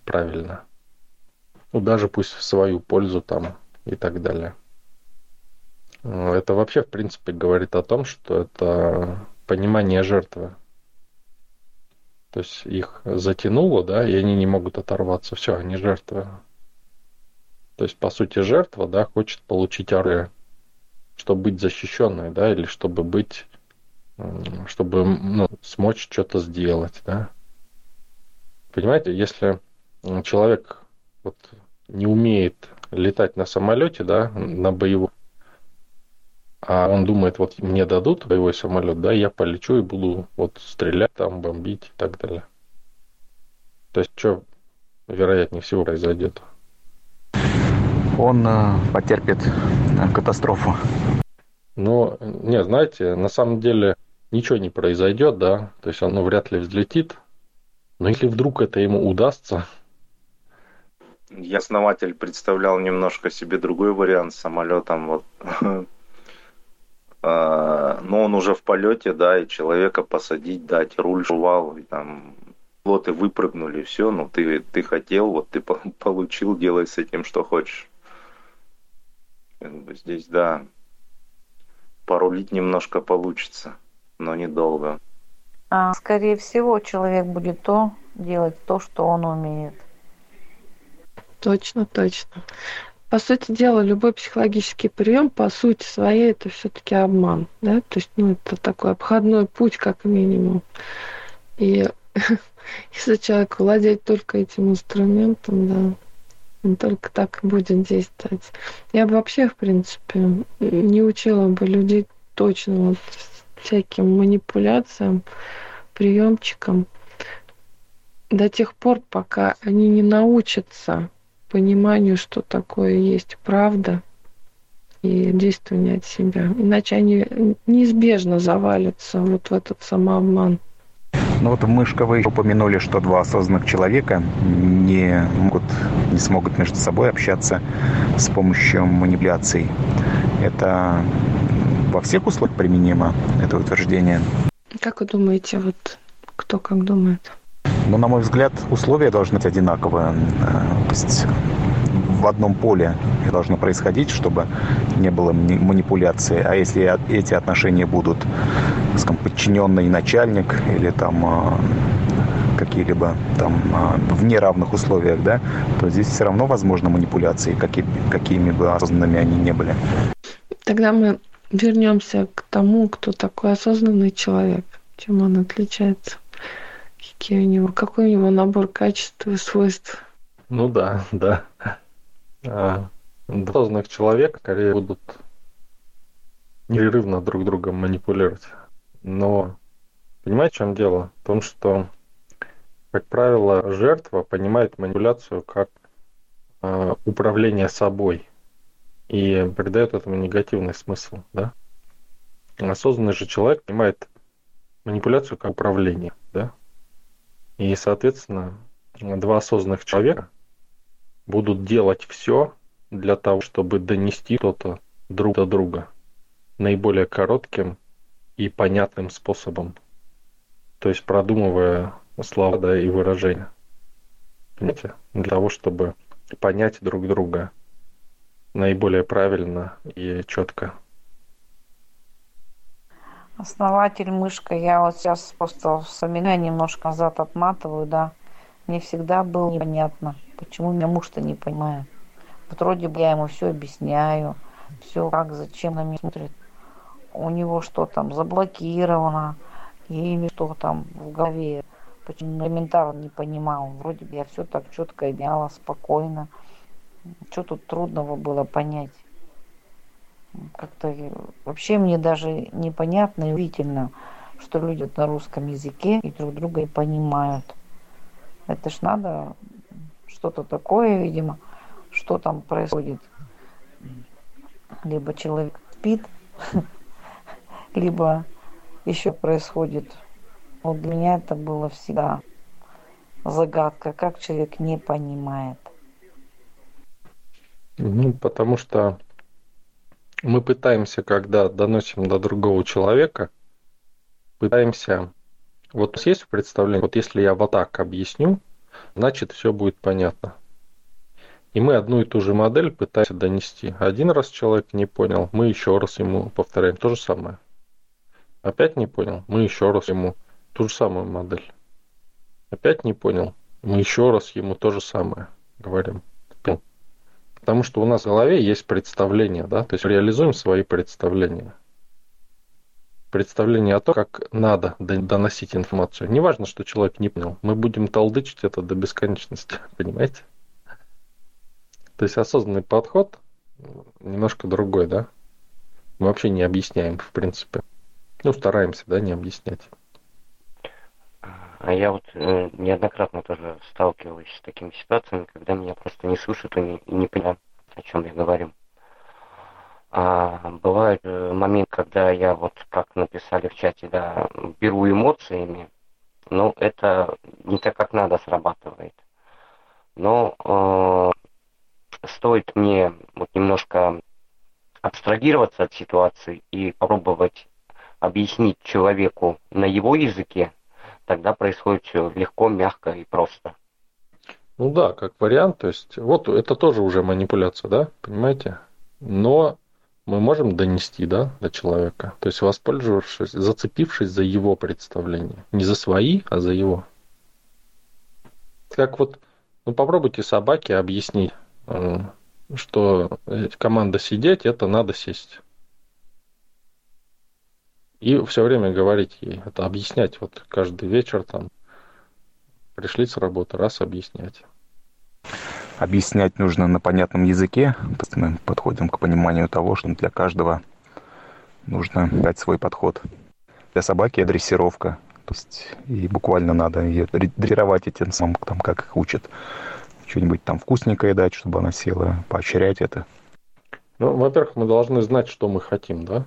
правильно. Ну, даже пусть в свою пользу там и так далее. Э, это вообще, в принципе, говорит о том, что это понимание жертвы. То есть их затянуло, да, и они не могут оторваться. Все, они жертвы. То есть, по сути, жертва, да, хочет получить оружие, чтобы быть защищенной, да, или чтобы быть, чтобы ну, смочь что-то сделать, да. Понимаете, если человек вот не умеет летать на самолете, да, на боевом, а он думает, вот мне дадут боевой самолет, да, я полечу и буду вот стрелять там, бомбить и так далее. То есть, что вероятнее всего произойдет? Он э, потерпит э, катастрофу. Ну, не, знаете, на самом деле ничего не произойдет, да, то есть оно вряд ли взлетит. Но если вдруг это ему удастся, я основатель представлял немножко себе другой вариант с самолетом. Вот А, но он уже в полете, да, и человека посадить, дать руль, шувал, и там пилоты выпрыгнули, все, ну ты, ты хотел, вот ты получил, делай с этим что хочешь. Здесь, да, порулить немножко получится, но недолго. А, скорее всего, человек будет то делать, то, что он умеет. Точно, точно по сути дела, любой психологический прием, по сути своей, это все-таки обман. Да? То есть, ну, это такой обходной путь, как минимум. И если человек владеет только этим инструментом, да, он только так и будет действовать. Я бы вообще, в принципе, не учила бы людей точно вот всяким манипуляциям, приемчикам до тех пор, пока они не научатся пониманию, что такое есть правда, и действование от себя. Иначе они неизбежно завалятся вот в этот самообман. Ну вот в Мышка вы упомянули, что два осознанных человека не могут, не смогут между собой общаться с помощью манипуляций. Это во всех условиях применимо, это утверждение? Как вы думаете, вот кто как думает? Но, на мой взгляд, условия должны быть одинаковые. Э, то есть в одном поле должно происходить, чтобы не было манипуляции. А если эти отношения будут, скажем, подчиненный начальник или там э, какие-либо там э, в неравных условиях, да, то здесь все равно возможны манипуляции, какие, какими бы осознанными они не были. Тогда мы вернемся к тому, кто такой осознанный человек, чем он отличается какие у него, какой у него набор качеств и свойств. Ну да, да. А, разных человек скорее будут непрерывно друг другом манипулировать. Но понимаете, в чем дело? В том, что, как правило, жертва понимает манипуляцию как э, управление собой и придает этому негативный смысл, да? Осознанный же человек понимает манипуляцию как управление, да? И, соответственно, два осознанных человека будут делать все для того, чтобы донести что-то друг до друга наиболее коротким и понятным способом. То есть продумывая слова да, и выражения. Понимаете? Для того, чтобы понять друг друга наиболее правильно и четко основатель мышка я вот сейчас просто вспоминаю немножко назад отматываю да. Мне всегда было непонятно почему меня муж-то не понимает. Вот вроде бы я ему все объясняю все как зачем на меня смотрит. У него что там заблокировано или что там в голове почему элементарно не понимал. Вроде бы я все так четко объясняла спокойно что тут трудного было понять как-то вообще мне даже непонятно и удивительно, что люди на русском языке и друг друга не понимают. Это ж надо что-то такое, видимо, что там происходит. Либо человек спит, либо еще происходит. Вот для меня это было всегда загадка, как человек не понимает. Ну, потому что мы пытаемся, когда доносим до другого человека, пытаемся... Вот есть представление, вот если я вот так объясню, значит все будет понятно. И мы одну и ту же модель пытаемся донести. Один раз человек не понял, мы еще раз ему повторяем то же самое. Опять не понял, мы еще раз ему ту же самую модель. Опять не понял, мы еще раз ему то же самое говорим. Потому что у нас в голове есть представление, да, то есть реализуем свои представления. Представление о том, как надо доносить информацию. Не важно, что человек не понял. Мы будем толдычить это до бесконечности, понимаете? То есть осознанный подход немножко другой, да? Мы вообще не объясняем, в принципе. Ну, стараемся, да, не объяснять. А я вот э, неоднократно тоже сталкиваюсь с такими ситуациями, когда меня просто не слушают и не, и не понимают, о чем я говорю. А бывает э, момент, когда я вот, как написали в чате, да, беру эмоциями, но это не так, как надо срабатывает. Но э, стоит мне вот немножко абстрагироваться от ситуации и попробовать объяснить человеку на его языке, тогда происходит все легко, мягко и просто. Ну да, как вариант, то есть вот это тоже уже манипуляция, да, понимаете? Но мы можем донести, да, до человека, то есть воспользовавшись, зацепившись за его представление, не за свои, а за его. Как вот, ну попробуйте собаке объяснить, э, что команда сидеть, это надо сесть. И все время говорить ей, это объяснять, вот каждый вечер там пришли с работы, раз объяснять. Объяснять нужно на понятном языке. Мы подходим к пониманию того, что для каждого нужно дать свой подход. Для собаки дрессировка. То есть и буквально надо ее дрессировать этим самым, там, как их учат. Что-нибудь там вкусненькое дать, чтобы она села, поощрять это. Ну, во-первых, мы должны знать, что мы хотим, да?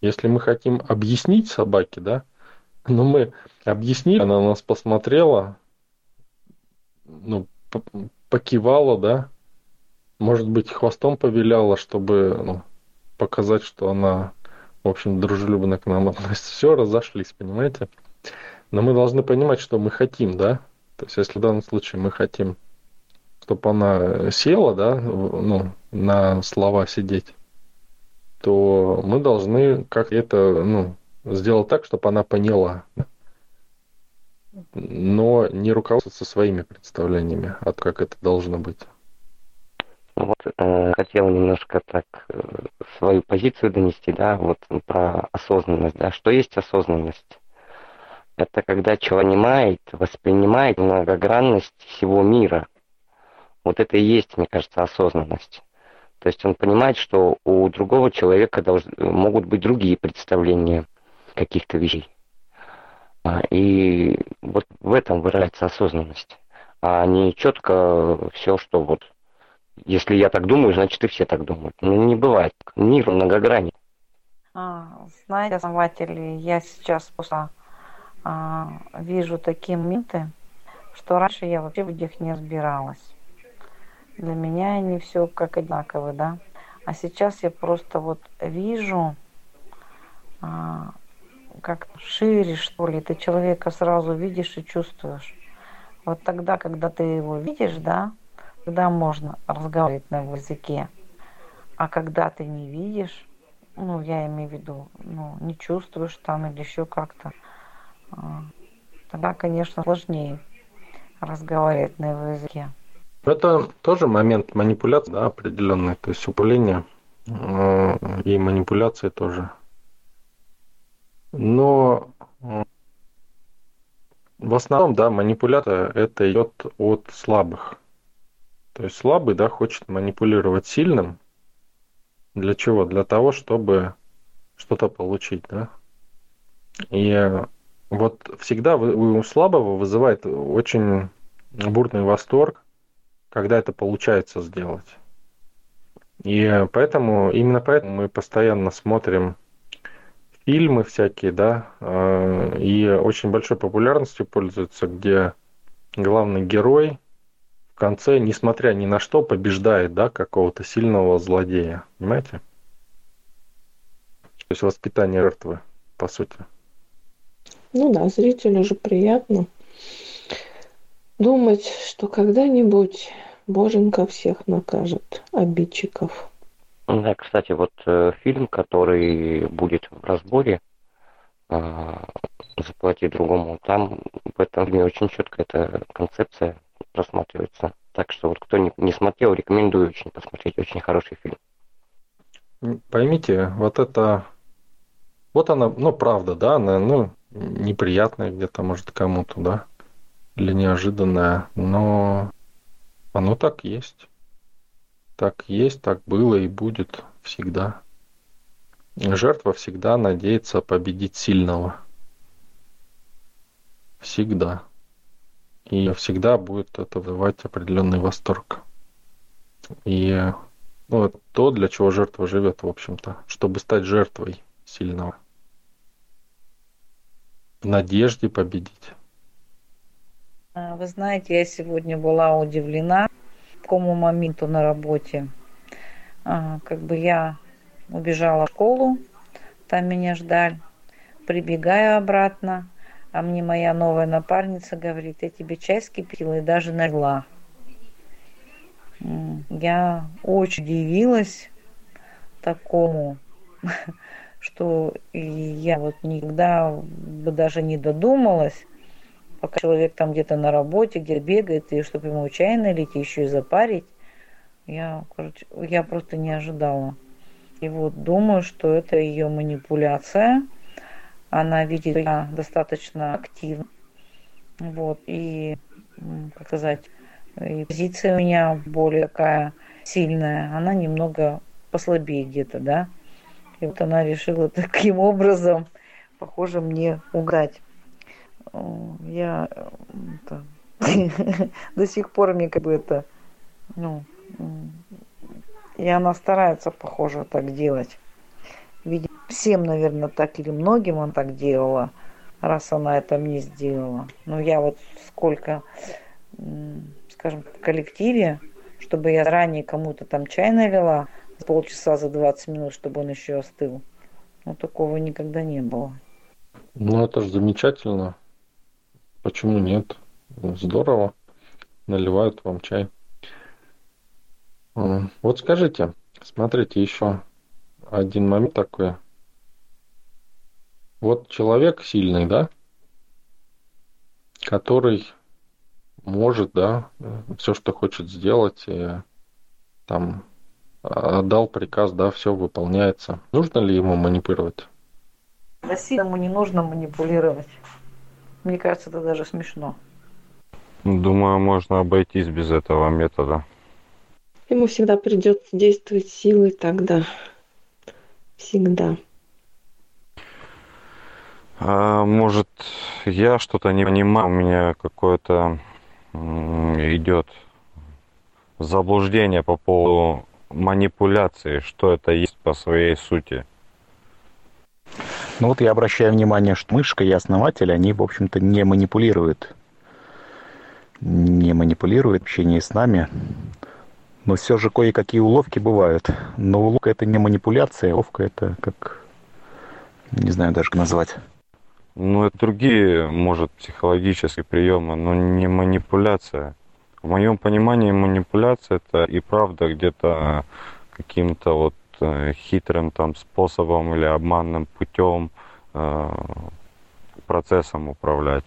Если мы хотим объяснить собаке, да, но мы объяснили, она на нас посмотрела, ну, покивала, да, может быть, хвостом повиляла, чтобы ну, показать, что она, в общем, дружелюбно к нам относится. Все, разошлись, понимаете? Но мы должны понимать, что мы хотим, да? То есть, если в данном случае мы хотим, чтобы она села, да, ну, на слова сидеть, то мы должны как это ну, сделать так, чтобы она поняла, но не руководствоваться своими представлениями, от как это должно быть. Вот э, хотел немножко так э, свою позицию донести, да, вот про осознанность, да, что есть осознанность. Это когда человек понимает, воспринимает многогранность всего мира. Вот это и есть, мне кажется, осознанность. То есть он понимает, что у другого человека долж... могут быть другие представления каких-то вещей. А, и вот в этом выражается осознанность. А не четко все, что вот если я так думаю, значит и все так думают. Ну, не бывает. Мир многогранен. А, знаете, основатели, я сейчас просто а, вижу такие моменты, что раньше я вообще в них не разбиралась. Для меня они все как одинаковые, да. А сейчас я просто вот вижу, а, как шире, что ли, ты человека сразу видишь и чувствуешь. Вот тогда, когда ты его видишь, да, тогда можно разговаривать на его языке. А когда ты не видишь, ну, я имею в виду, ну, не чувствуешь там или еще как-то, а, тогда, конечно, сложнее разговаривать на его языке. Это тоже момент манипуляции, да, определенный, то есть управление э, и манипуляции тоже. Но э, в основном, да, манипуляция это идет от слабых. То есть слабый, да, хочет манипулировать сильным. Для чего? Для того, чтобы что-то получить, да. И вот всегда у слабого вызывает очень бурный восторг, когда это получается сделать. И поэтому, именно поэтому мы постоянно смотрим фильмы всякие, да, э, и очень большой популярностью пользуются, где главный герой в конце, несмотря ни на что, побеждает, да, какого-то сильного злодея. Понимаете? То есть воспитание жертвы, по сути. Ну да, зрителю же приятно думать, что когда-нибудь Боженька всех накажет, обидчиков. Да, кстати, вот э, фильм, который будет в разборе э, «Заплати другому», там в этом фильме очень четко эта концепция просматривается. Так что вот кто не, не смотрел, рекомендую очень посмотреть. Очень хороший фильм. Поймите, вот это... Вот она, ну, правда, да, она, ну, неприятная где-то, может, кому-то, да, или неожиданная, но оно так есть. Так есть, так было и будет всегда. Жертва всегда надеется победить сильного. Всегда. И всегда будет это вызывать определенный восторг. И ну, это то, для чего жертва живет, в общем-то, чтобы стать жертвой сильного. В надежде победить. А, вы знаете, я сегодня была удивлена такому моменту на работе. А, как бы я убежала в школу, там меня ждали, прибегаю обратно, а мне моя новая напарница говорит, я тебе чай скипятила и даже налила. Я очень удивилась такому, что я вот никогда бы даже не додумалась, пока человек там где-то на работе, где бегает, и чтобы ему чай налить, еще и запарить, я, короче, я просто не ожидала. И вот думаю, что это ее манипуляция. Она видит, что я достаточно активна. Вот, и, как сказать, и позиция у меня более такая сильная. Она немного послабее где-то, да. И вот она решила таким образом, похоже, мне угадать я это, до сих пор мне как бы это, ну, и она старается, похоже, так делать. Видимо, всем, наверное, так или многим он так делала, раз она это мне сделала. Но я вот сколько, скажем, в коллективе, чтобы я ранее кому-то там чай налила, полчаса за 20 минут, чтобы он еще остыл. Ну, такого никогда не было. Ну, это же замечательно. Почему нет? Здорово. Наливают вам чай. Вот скажите, смотрите, еще один момент такой. Вот человек сильный, да, который может, да, все, что хочет сделать, и там отдал приказ, да, все выполняется. Нужно ли ему манипулировать? Да сильному не нужно манипулировать. Мне кажется, это даже смешно. Думаю, можно обойтись без этого метода. Ему всегда придется действовать силой тогда. Всегда. А, может, я что-то не понимаю, у меня какое-то идет заблуждение по поводу манипуляции, что это есть по своей сути. Ну вот я обращаю внимание, что мышка и основатель, они, в общем-то, не манипулируют. Не манипулируют в с нами. Но все же кое-какие уловки бывают. Но уловка это не манипуляция, уловка это как... Не знаю даже как назвать. Ну, это другие, может, психологические приемы, но не манипуляция. В моем понимании манипуляция это и правда где-то каким-то вот хитрым там способом или обманным путем э, процессом управлять.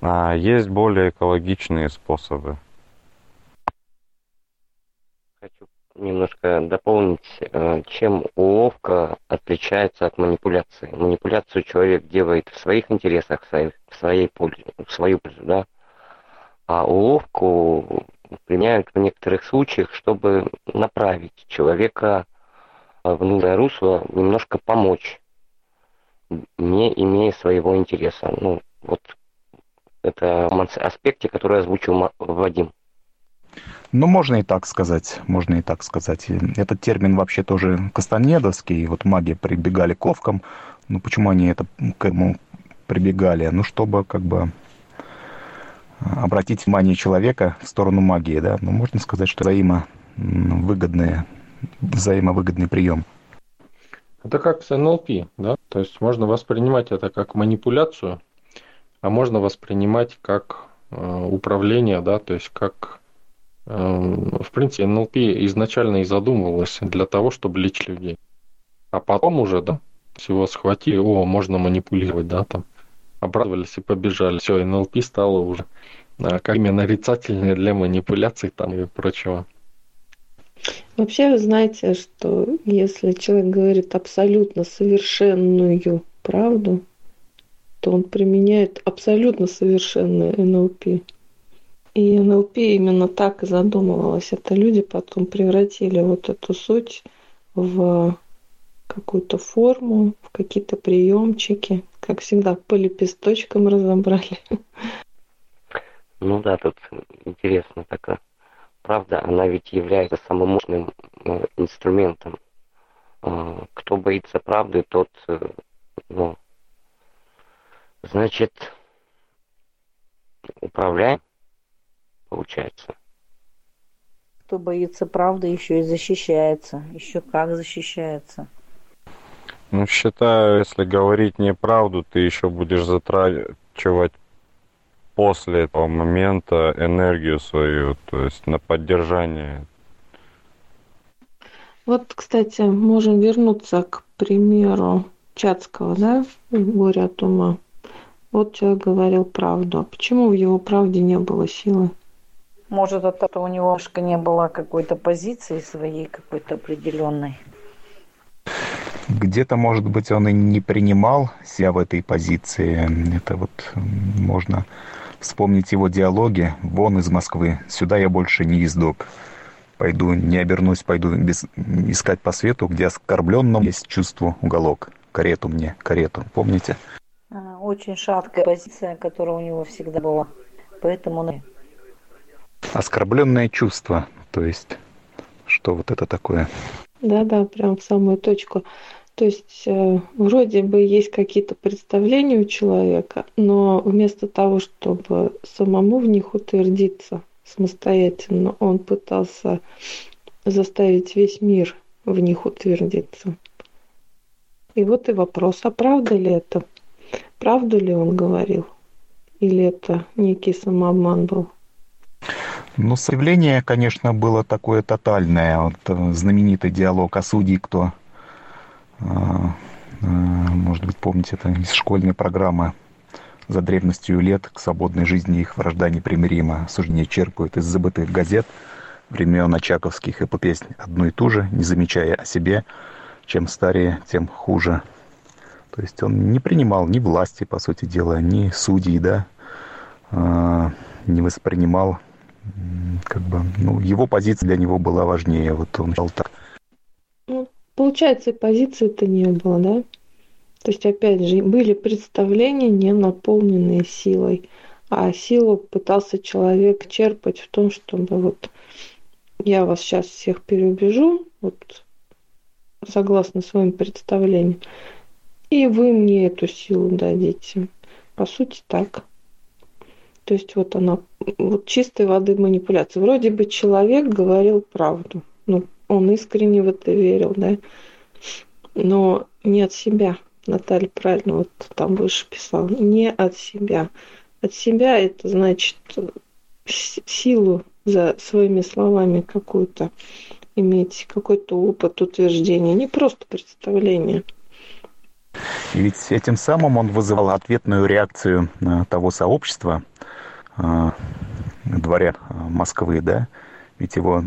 А есть более экологичные способы. Хочу немножко дополнить, э, чем уловка отличается от манипуляции. Манипуляцию человек делает в своих интересах, в своей, в своей пользу, в свою пользу, да. А уловку применяют в некоторых случаях, чтобы направить человека в нужное русло, немножко помочь. не имея своего интереса. Ну, вот это аспекте, который озвучил Вадим. Ну, можно и так сказать, можно и так сказать. Этот термин вообще тоже кастанедовский. Вот маги прибегали к ковкам. Ну, почему они это к этому прибегали? Ну, чтобы как бы обратить внимание человека в сторону магии, да. Ну, можно сказать, что взаимовыгодные, взаимовыгодный прием. Это как с НЛП, да? То есть можно воспринимать это как манипуляцию, а можно воспринимать как э, управление, да, то есть как э, в принципе НЛП изначально и задумывалось для того, чтобы лечить людей. А потом уже, да, всего схватили, о, можно манипулировать, да, там, обрадовались и побежали. Все, НЛП стало уже э, как именно нарицательное для манипуляций там и прочего. Вообще, вы знаете, что если человек говорит абсолютно совершенную правду, то он применяет абсолютно совершенное НЛП. И НЛП именно так и задумывалось. Это люди потом превратили вот эту суть в какую-то форму, в какие-то приемчики. Как всегда, по лепесточкам разобрали. Ну да, тут интересно такая правда, она ведь является самым мощным э, инструментом. Э, кто боится правды, тот, э, ну, значит, управляем, получается. Кто боится правды, еще и защищается. Еще как защищается. Ну, считаю, если говорить неправду, ты еще будешь затрачивать после этого момента энергию свою, то есть на поддержание. Вот, кстати, можем вернуться к примеру Чацкого, да, «Горе от ума». Вот человек говорил правду. А почему в его правде не было силы? Может, от этого у него немножко не было какой-то позиции своей, какой-то определенной. Где-то, может быть, он и не принимал себя в этой позиции. Это вот можно Вспомнить его диалоги «Вон из Москвы, сюда я больше не ездок». Пойду, не обернусь, пойду без, искать по свету, где оскорбленном есть чувство уголок. Карету мне, карету, помните? А, очень шаткая позиция, которая у него всегда была. Поэтому... Оскорбленное чувство, то есть, что вот это такое? Да-да, прям в самую точку. То есть э, вроде бы есть какие-то представления у человека, но вместо того, чтобы самому в них утвердиться самостоятельно, он пытался заставить весь мир в них утвердиться. И вот и вопрос, а правда ли это? Правду ли он говорил? Или это некий самообман был? Ну, заявление, конечно, было такое тотальное. Вот э, знаменитый диалог о судьи, кто а, а, может быть, помните, это из школьной программы «За древностью лет к свободной жизни их вражда непримирима». Суждения черпают из забытых газет времен Очаковских и по песне одну и ту же, не замечая о себе, чем старее, тем хуже. То есть он не принимал ни власти, по сути дела, ни судей, да, а, не воспринимал, как бы, ну, его позиция для него была важнее. Вот он считал так. Получается, позиции-то не было, да? То есть, опять же, были представления, не наполненные силой. А силу пытался человек черпать в том, чтобы вот я вас сейчас всех переубежу, вот согласно своим представлениям, и вы мне эту силу дадите. По сути, так. То есть вот она, вот чистой воды манипуляция. Вроде бы человек говорил правду. Ну, он искренне в это верил, да. Но не от себя. Наталья правильно вот там выше писала. Не от себя. От себя это значит силу за своими словами какую-то иметь, какой-то опыт утверждения, не просто представление. И ведь этим самым он вызывал ответную реакцию того сообщества, э, дворя Москвы, да, ведь его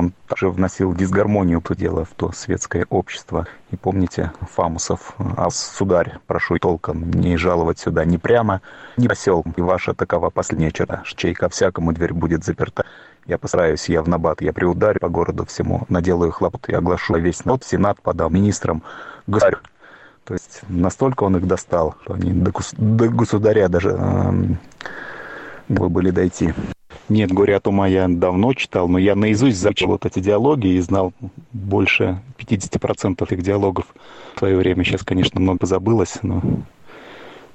он также вносил дисгармонию то дело в то светское общество. И помните Фамусов, а сударь, прошу толком не жаловать сюда ни прямо, ни посел. И ваша такова последняя черта, чей ко всякому дверь будет заперта. Я постараюсь, я в набат, я приударю по городу всему, наделаю хлопот и оглашу весь народ, сенат подал министрам, государь. То есть настолько он их достал, что они до, гос- до государя даже готовы были дойти. Нет, «Горе от ума» я давно читал, но я наизусть заучил вот эти диалоги и знал больше 50% этих диалогов в свое время. Сейчас, конечно, много забылось, но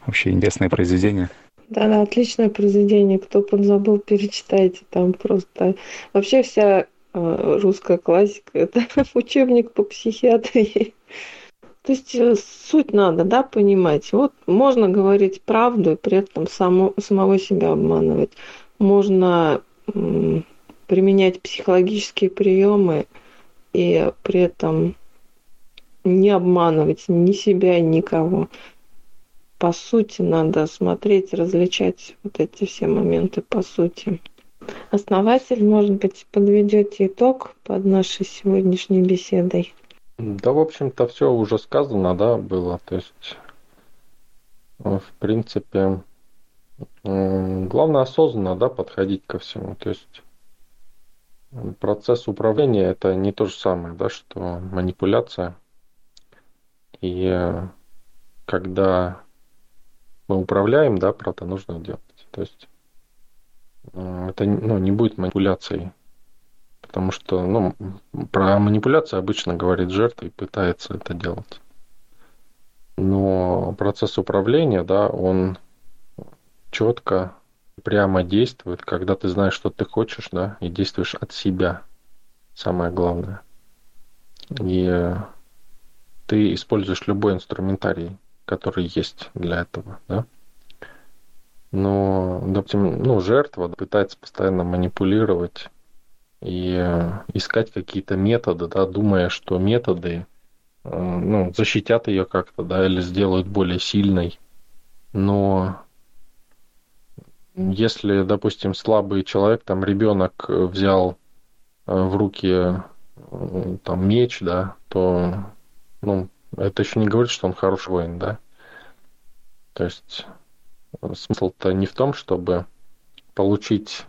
вообще интересное произведение. Да, да, отличное произведение. Кто подзабыл, перечитайте. Там просто вообще вся э, русская классика это учебник по психиатрии. То есть э, суть надо, да, понимать. Вот можно говорить правду и при этом само, самого себя обманывать. Можно применять психологические приемы и при этом не обманывать ни себя, никого. По сути, надо смотреть, различать вот эти все моменты по сути. Основатель, может быть, подведете итог под нашей сегодняшней беседой? Да, в общем-то, все уже сказано, да, было. То есть, в принципе, главное осознанно, да, подходить ко всему. То есть, процесс управления это не то же самое, да, что манипуляция. И э, когда мы управляем, да, правда, нужно делать. То есть, это ну, не будет манипуляцией. Потому что ну, про манипуляцию обычно говорит жертва и пытается это делать. Но процесс управления, да, он четко, прямо действует, когда ты знаешь, что ты хочешь, да, и действуешь от себя. Самое главное. И э, ты используешь любой инструментарий, который есть для этого, да. Но, допустим, ну, жертва пытается постоянно манипулировать и э, искать какие-то методы, да, думая, что методы э, ну, защитят ее как-то, да, или сделают более сильной. Но если, допустим, слабый человек, там ребенок взял э, в руки там меч, да, то ну, это еще не говорит, что он хороший воин, да. То есть смысл-то не в том, чтобы получить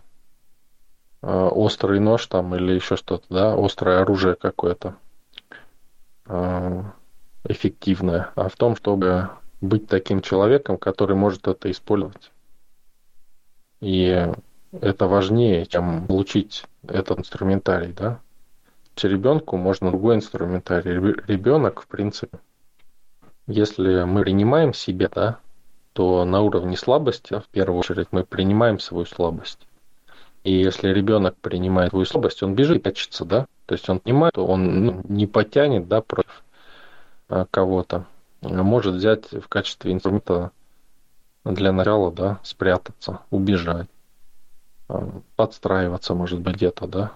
острый нож там или еще что-то, да, острое оружие какое-то эффективное, а в том, чтобы быть таким человеком, который может это использовать. И это важнее, чем получить этот инструментарий, да. Ребенку можно другой инструментарий. Ребенок, в принципе, если мы принимаем себя, да, то на уровне слабости, в первую очередь, мы принимаем свою слабость. И если ребенок принимает свою слабость, он бежит и прячется, да? То есть он понимает, что он ну, не потянет, да, против а, кого-то. Может взять в качестве инструмента для начала, да, спрятаться, убежать, а, подстраиваться, может быть, где-то, да.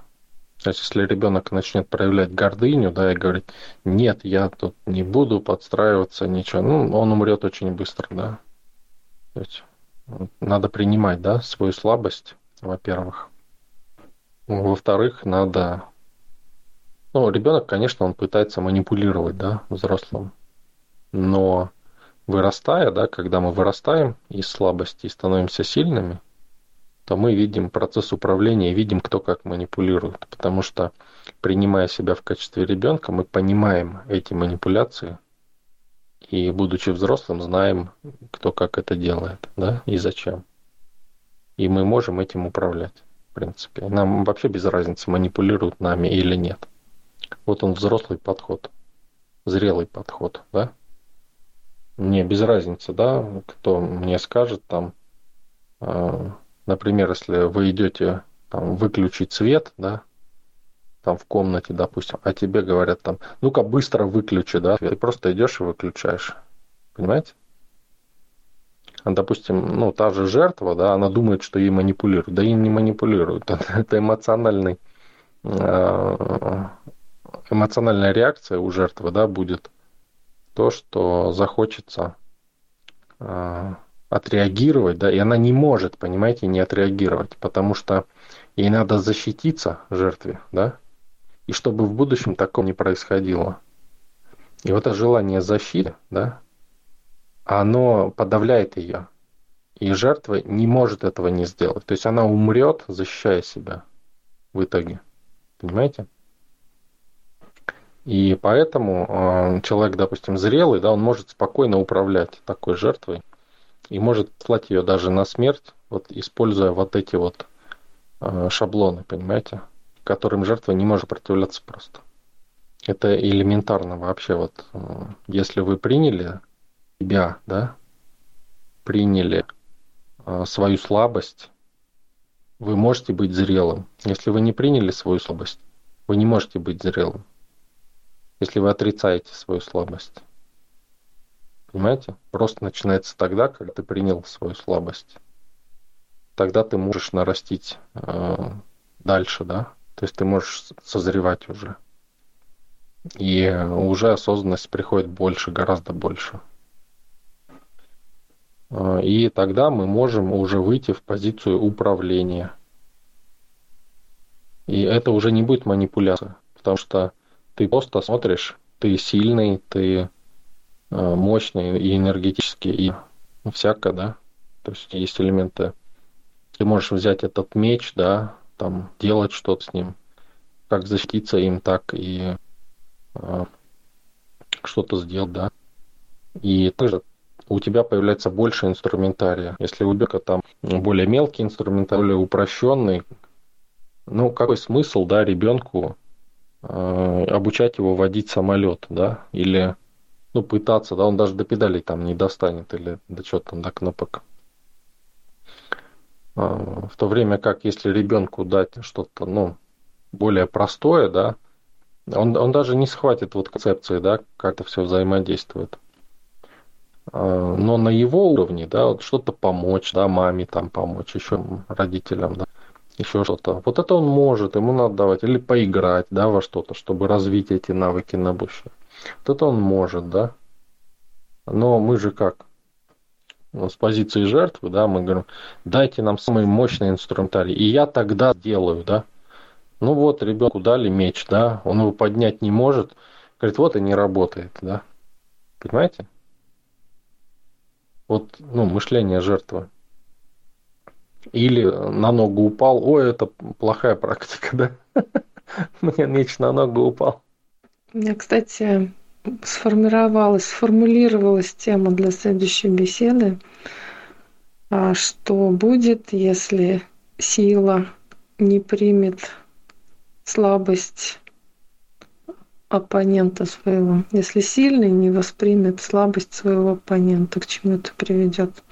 То есть, если ребенок начнет проявлять гордыню, да, и говорить, нет, я тут не буду подстраиваться, ничего, ну, он умрет очень быстро, да. То есть, надо принимать, да, свою слабость, во-первых. Во-вторых, надо... Ну, ребенок, конечно, он пытается манипулировать, да, взрослым. Но вырастая, да, когда мы вырастаем из слабости и становимся сильными, то мы видим процесс управления видим, кто как манипулирует. Потому что, принимая себя в качестве ребенка, мы понимаем эти манипуляции, и, будучи взрослым, знаем, кто как это делает, да, и зачем и мы можем этим управлять, в принципе. Нам вообще без разницы, манипулируют нами или нет. Вот он взрослый подход, зрелый подход, да? Мне без разницы, да, кто мне скажет там, э, например, если вы идете там, выключить свет, да, там в комнате, допустим, а тебе говорят там, ну-ка быстро выключи, да, ты просто идешь и выключаешь. Понимаете? допустим, ну, та же жертва, да, она думает, что ей манипулируют. Да им не манипулируют. Это эмоциональный, э, эмоциональная реакция у жертвы, да, будет то, что захочется э, отреагировать, да, и она не может, понимаете, не отреагировать, потому что ей надо защититься жертве, да, и чтобы в будущем такого не происходило. И вот это желание защиты, да, оно подавляет ее. И жертва не может этого не сделать. То есть она умрет, защищая себя в итоге. Понимаете? И поэтому э, человек, допустим, зрелый, да, он может спокойно управлять такой жертвой и может слать ее даже на смерть, вот используя вот эти вот э, шаблоны, понимаете, которым жертва не может противляться просто. Это элементарно вообще. Вот, э, если вы приняли себя, да, приняли свою слабость, вы можете быть зрелым. Если вы не приняли свою слабость, вы не можете быть зрелым если вы отрицаете свою слабость. Понимаете? Просто начинается тогда, когда ты принял свою слабость. Тогда ты можешь нарастить э, дальше, да? То есть ты можешь созревать уже. И уже осознанность приходит больше, гораздо больше. Э, и тогда мы можем уже выйти в позицию управления. И это уже не будет манипуляция, потому что ты просто смотришь, ты сильный, ты э, мощный и энергетический, и всякое, да. То есть есть элементы. Ты можешь взять этот меч, да, там делать что-то с ним, как защититься им, так и э, что-то сделать, да. И также у тебя появляется больше инструментария. Если у ребенка там более мелкий инструментарий, более упрощенный, ну какой смысл, да, ребенку обучать его водить самолет, да, или ну, пытаться, да, он даже до педалей там не достанет, или до чего там, до кнопок. А, в то время как если ребенку дать что-то, ну, более простое, да, он, он даже не схватит вот концепции, да, как это все взаимодействует. А, но на его уровне, да, вот что-то помочь, да, маме там помочь, еще родителям, да, еще что-то. Вот это он может, ему надо давать. Или поиграть, да, во что-то, чтобы развить эти навыки на будущее. Вот это он может, да. Но мы же как? Ну, с позиции жертвы, да, мы говорим, дайте нам самый мощный инструментарий, и я тогда сделаю, да. Ну вот, ребенку дали меч, да, он его поднять не может, говорит, вот и не работает, да. Понимаете? Вот, ну, мышление жертвы. Или на ногу упал. Ой, это плохая практика, да? Мне меч на ногу упал. У меня, кстати, сформировалась, сформулировалась тема для следующей беседы. А что будет, если сила не примет слабость оппонента своего. Если сильный не воспримет слабость своего оппонента, к чему это приведет.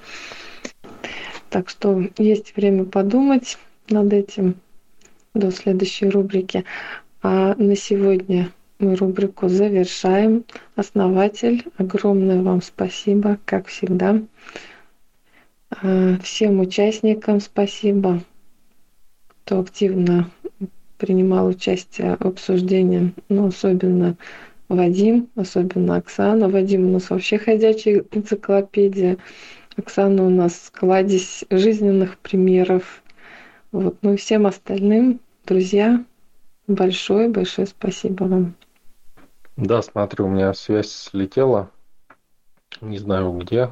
Так что есть время подумать над этим до следующей рубрики. А на сегодня мы рубрику завершаем. Основатель, огромное вам спасибо, как всегда. А, всем участникам спасибо, кто активно принимал участие в обсуждении, ну, особенно Вадим, особенно Оксана. Вадим у нас вообще ходячая энциклопедия. Оксана у нас кладезь жизненных примеров. Вот. Ну и всем остальным, друзья, большое-большое спасибо вам. Да, смотрю, у меня связь слетела. Не знаю где.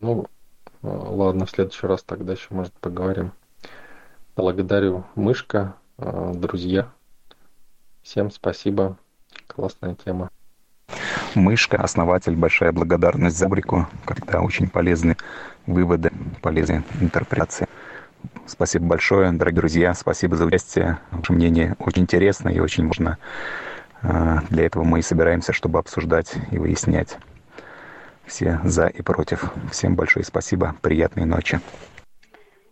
Ну, ладно, в следующий раз тогда еще, может, поговорим. Благодарю, Мышка, э, друзья. Всем спасибо. Классная тема. Мышка, основатель, большая благодарность за рубрику, когда очень полезны выводы, полезные интерпретации. Спасибо большое, дорогие друзья, спасибо за участие. Ваше мнение очень интересно и очень важно. А, для этого мы и собираемся, чтобы обсуждать и выяснять все за и против. Всем большое спасибо, приятной ночи.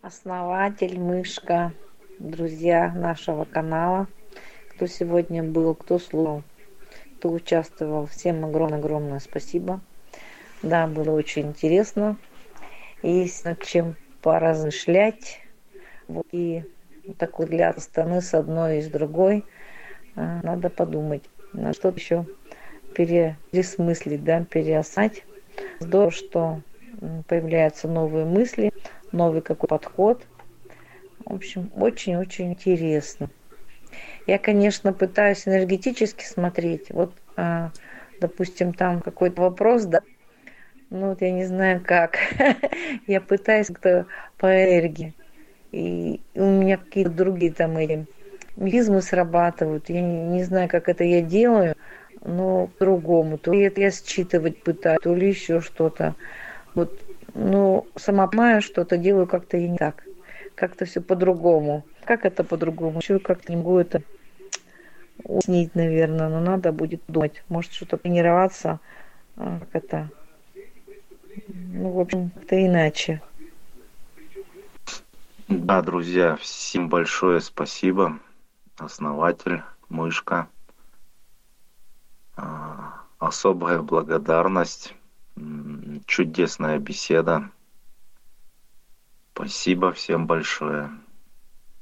Основатель, мышка, друзья нашего канала, кто сегодня был, кто слушал кто участвовал. Всем огромное-огромное спасибо. Да, было очень интересно. Есть над чем поразмышлять. Вот, и так вот для стороны с одной и с другой а, надо подумать, на что еще пересмыслить, да, переосать. Здорово, что появляются новые мысли, новый какой подход. В общем, очень-очень интересно. Я, конечно, пытаюсь энергетически смотреть. Вот, а, допустим, там какой-то вопрос, да, ну вот я не знаю как. я пытаюсь как-то по энергии. И у меня какие-то другие там эти механизмы срабатывают. Я не, не знаю, как это я делаю. но по-другому. То ли это я считывать пытаюсь, то ли еще что-то. Вот, ну, сама понимаю, что-то делаю как-то и не так. Как-то все по-другому. Как это по-другому? Еще как-то не могу это уяснить, наверное, но надо будет думать. Может, что-то тренироваться, а, как это, ну, в общем, как-то иначе. Да, друзья, всем большое спасибо. Основатель, мышка. А, особая благодарность. Чудесная беседа. Спасибо всем большое.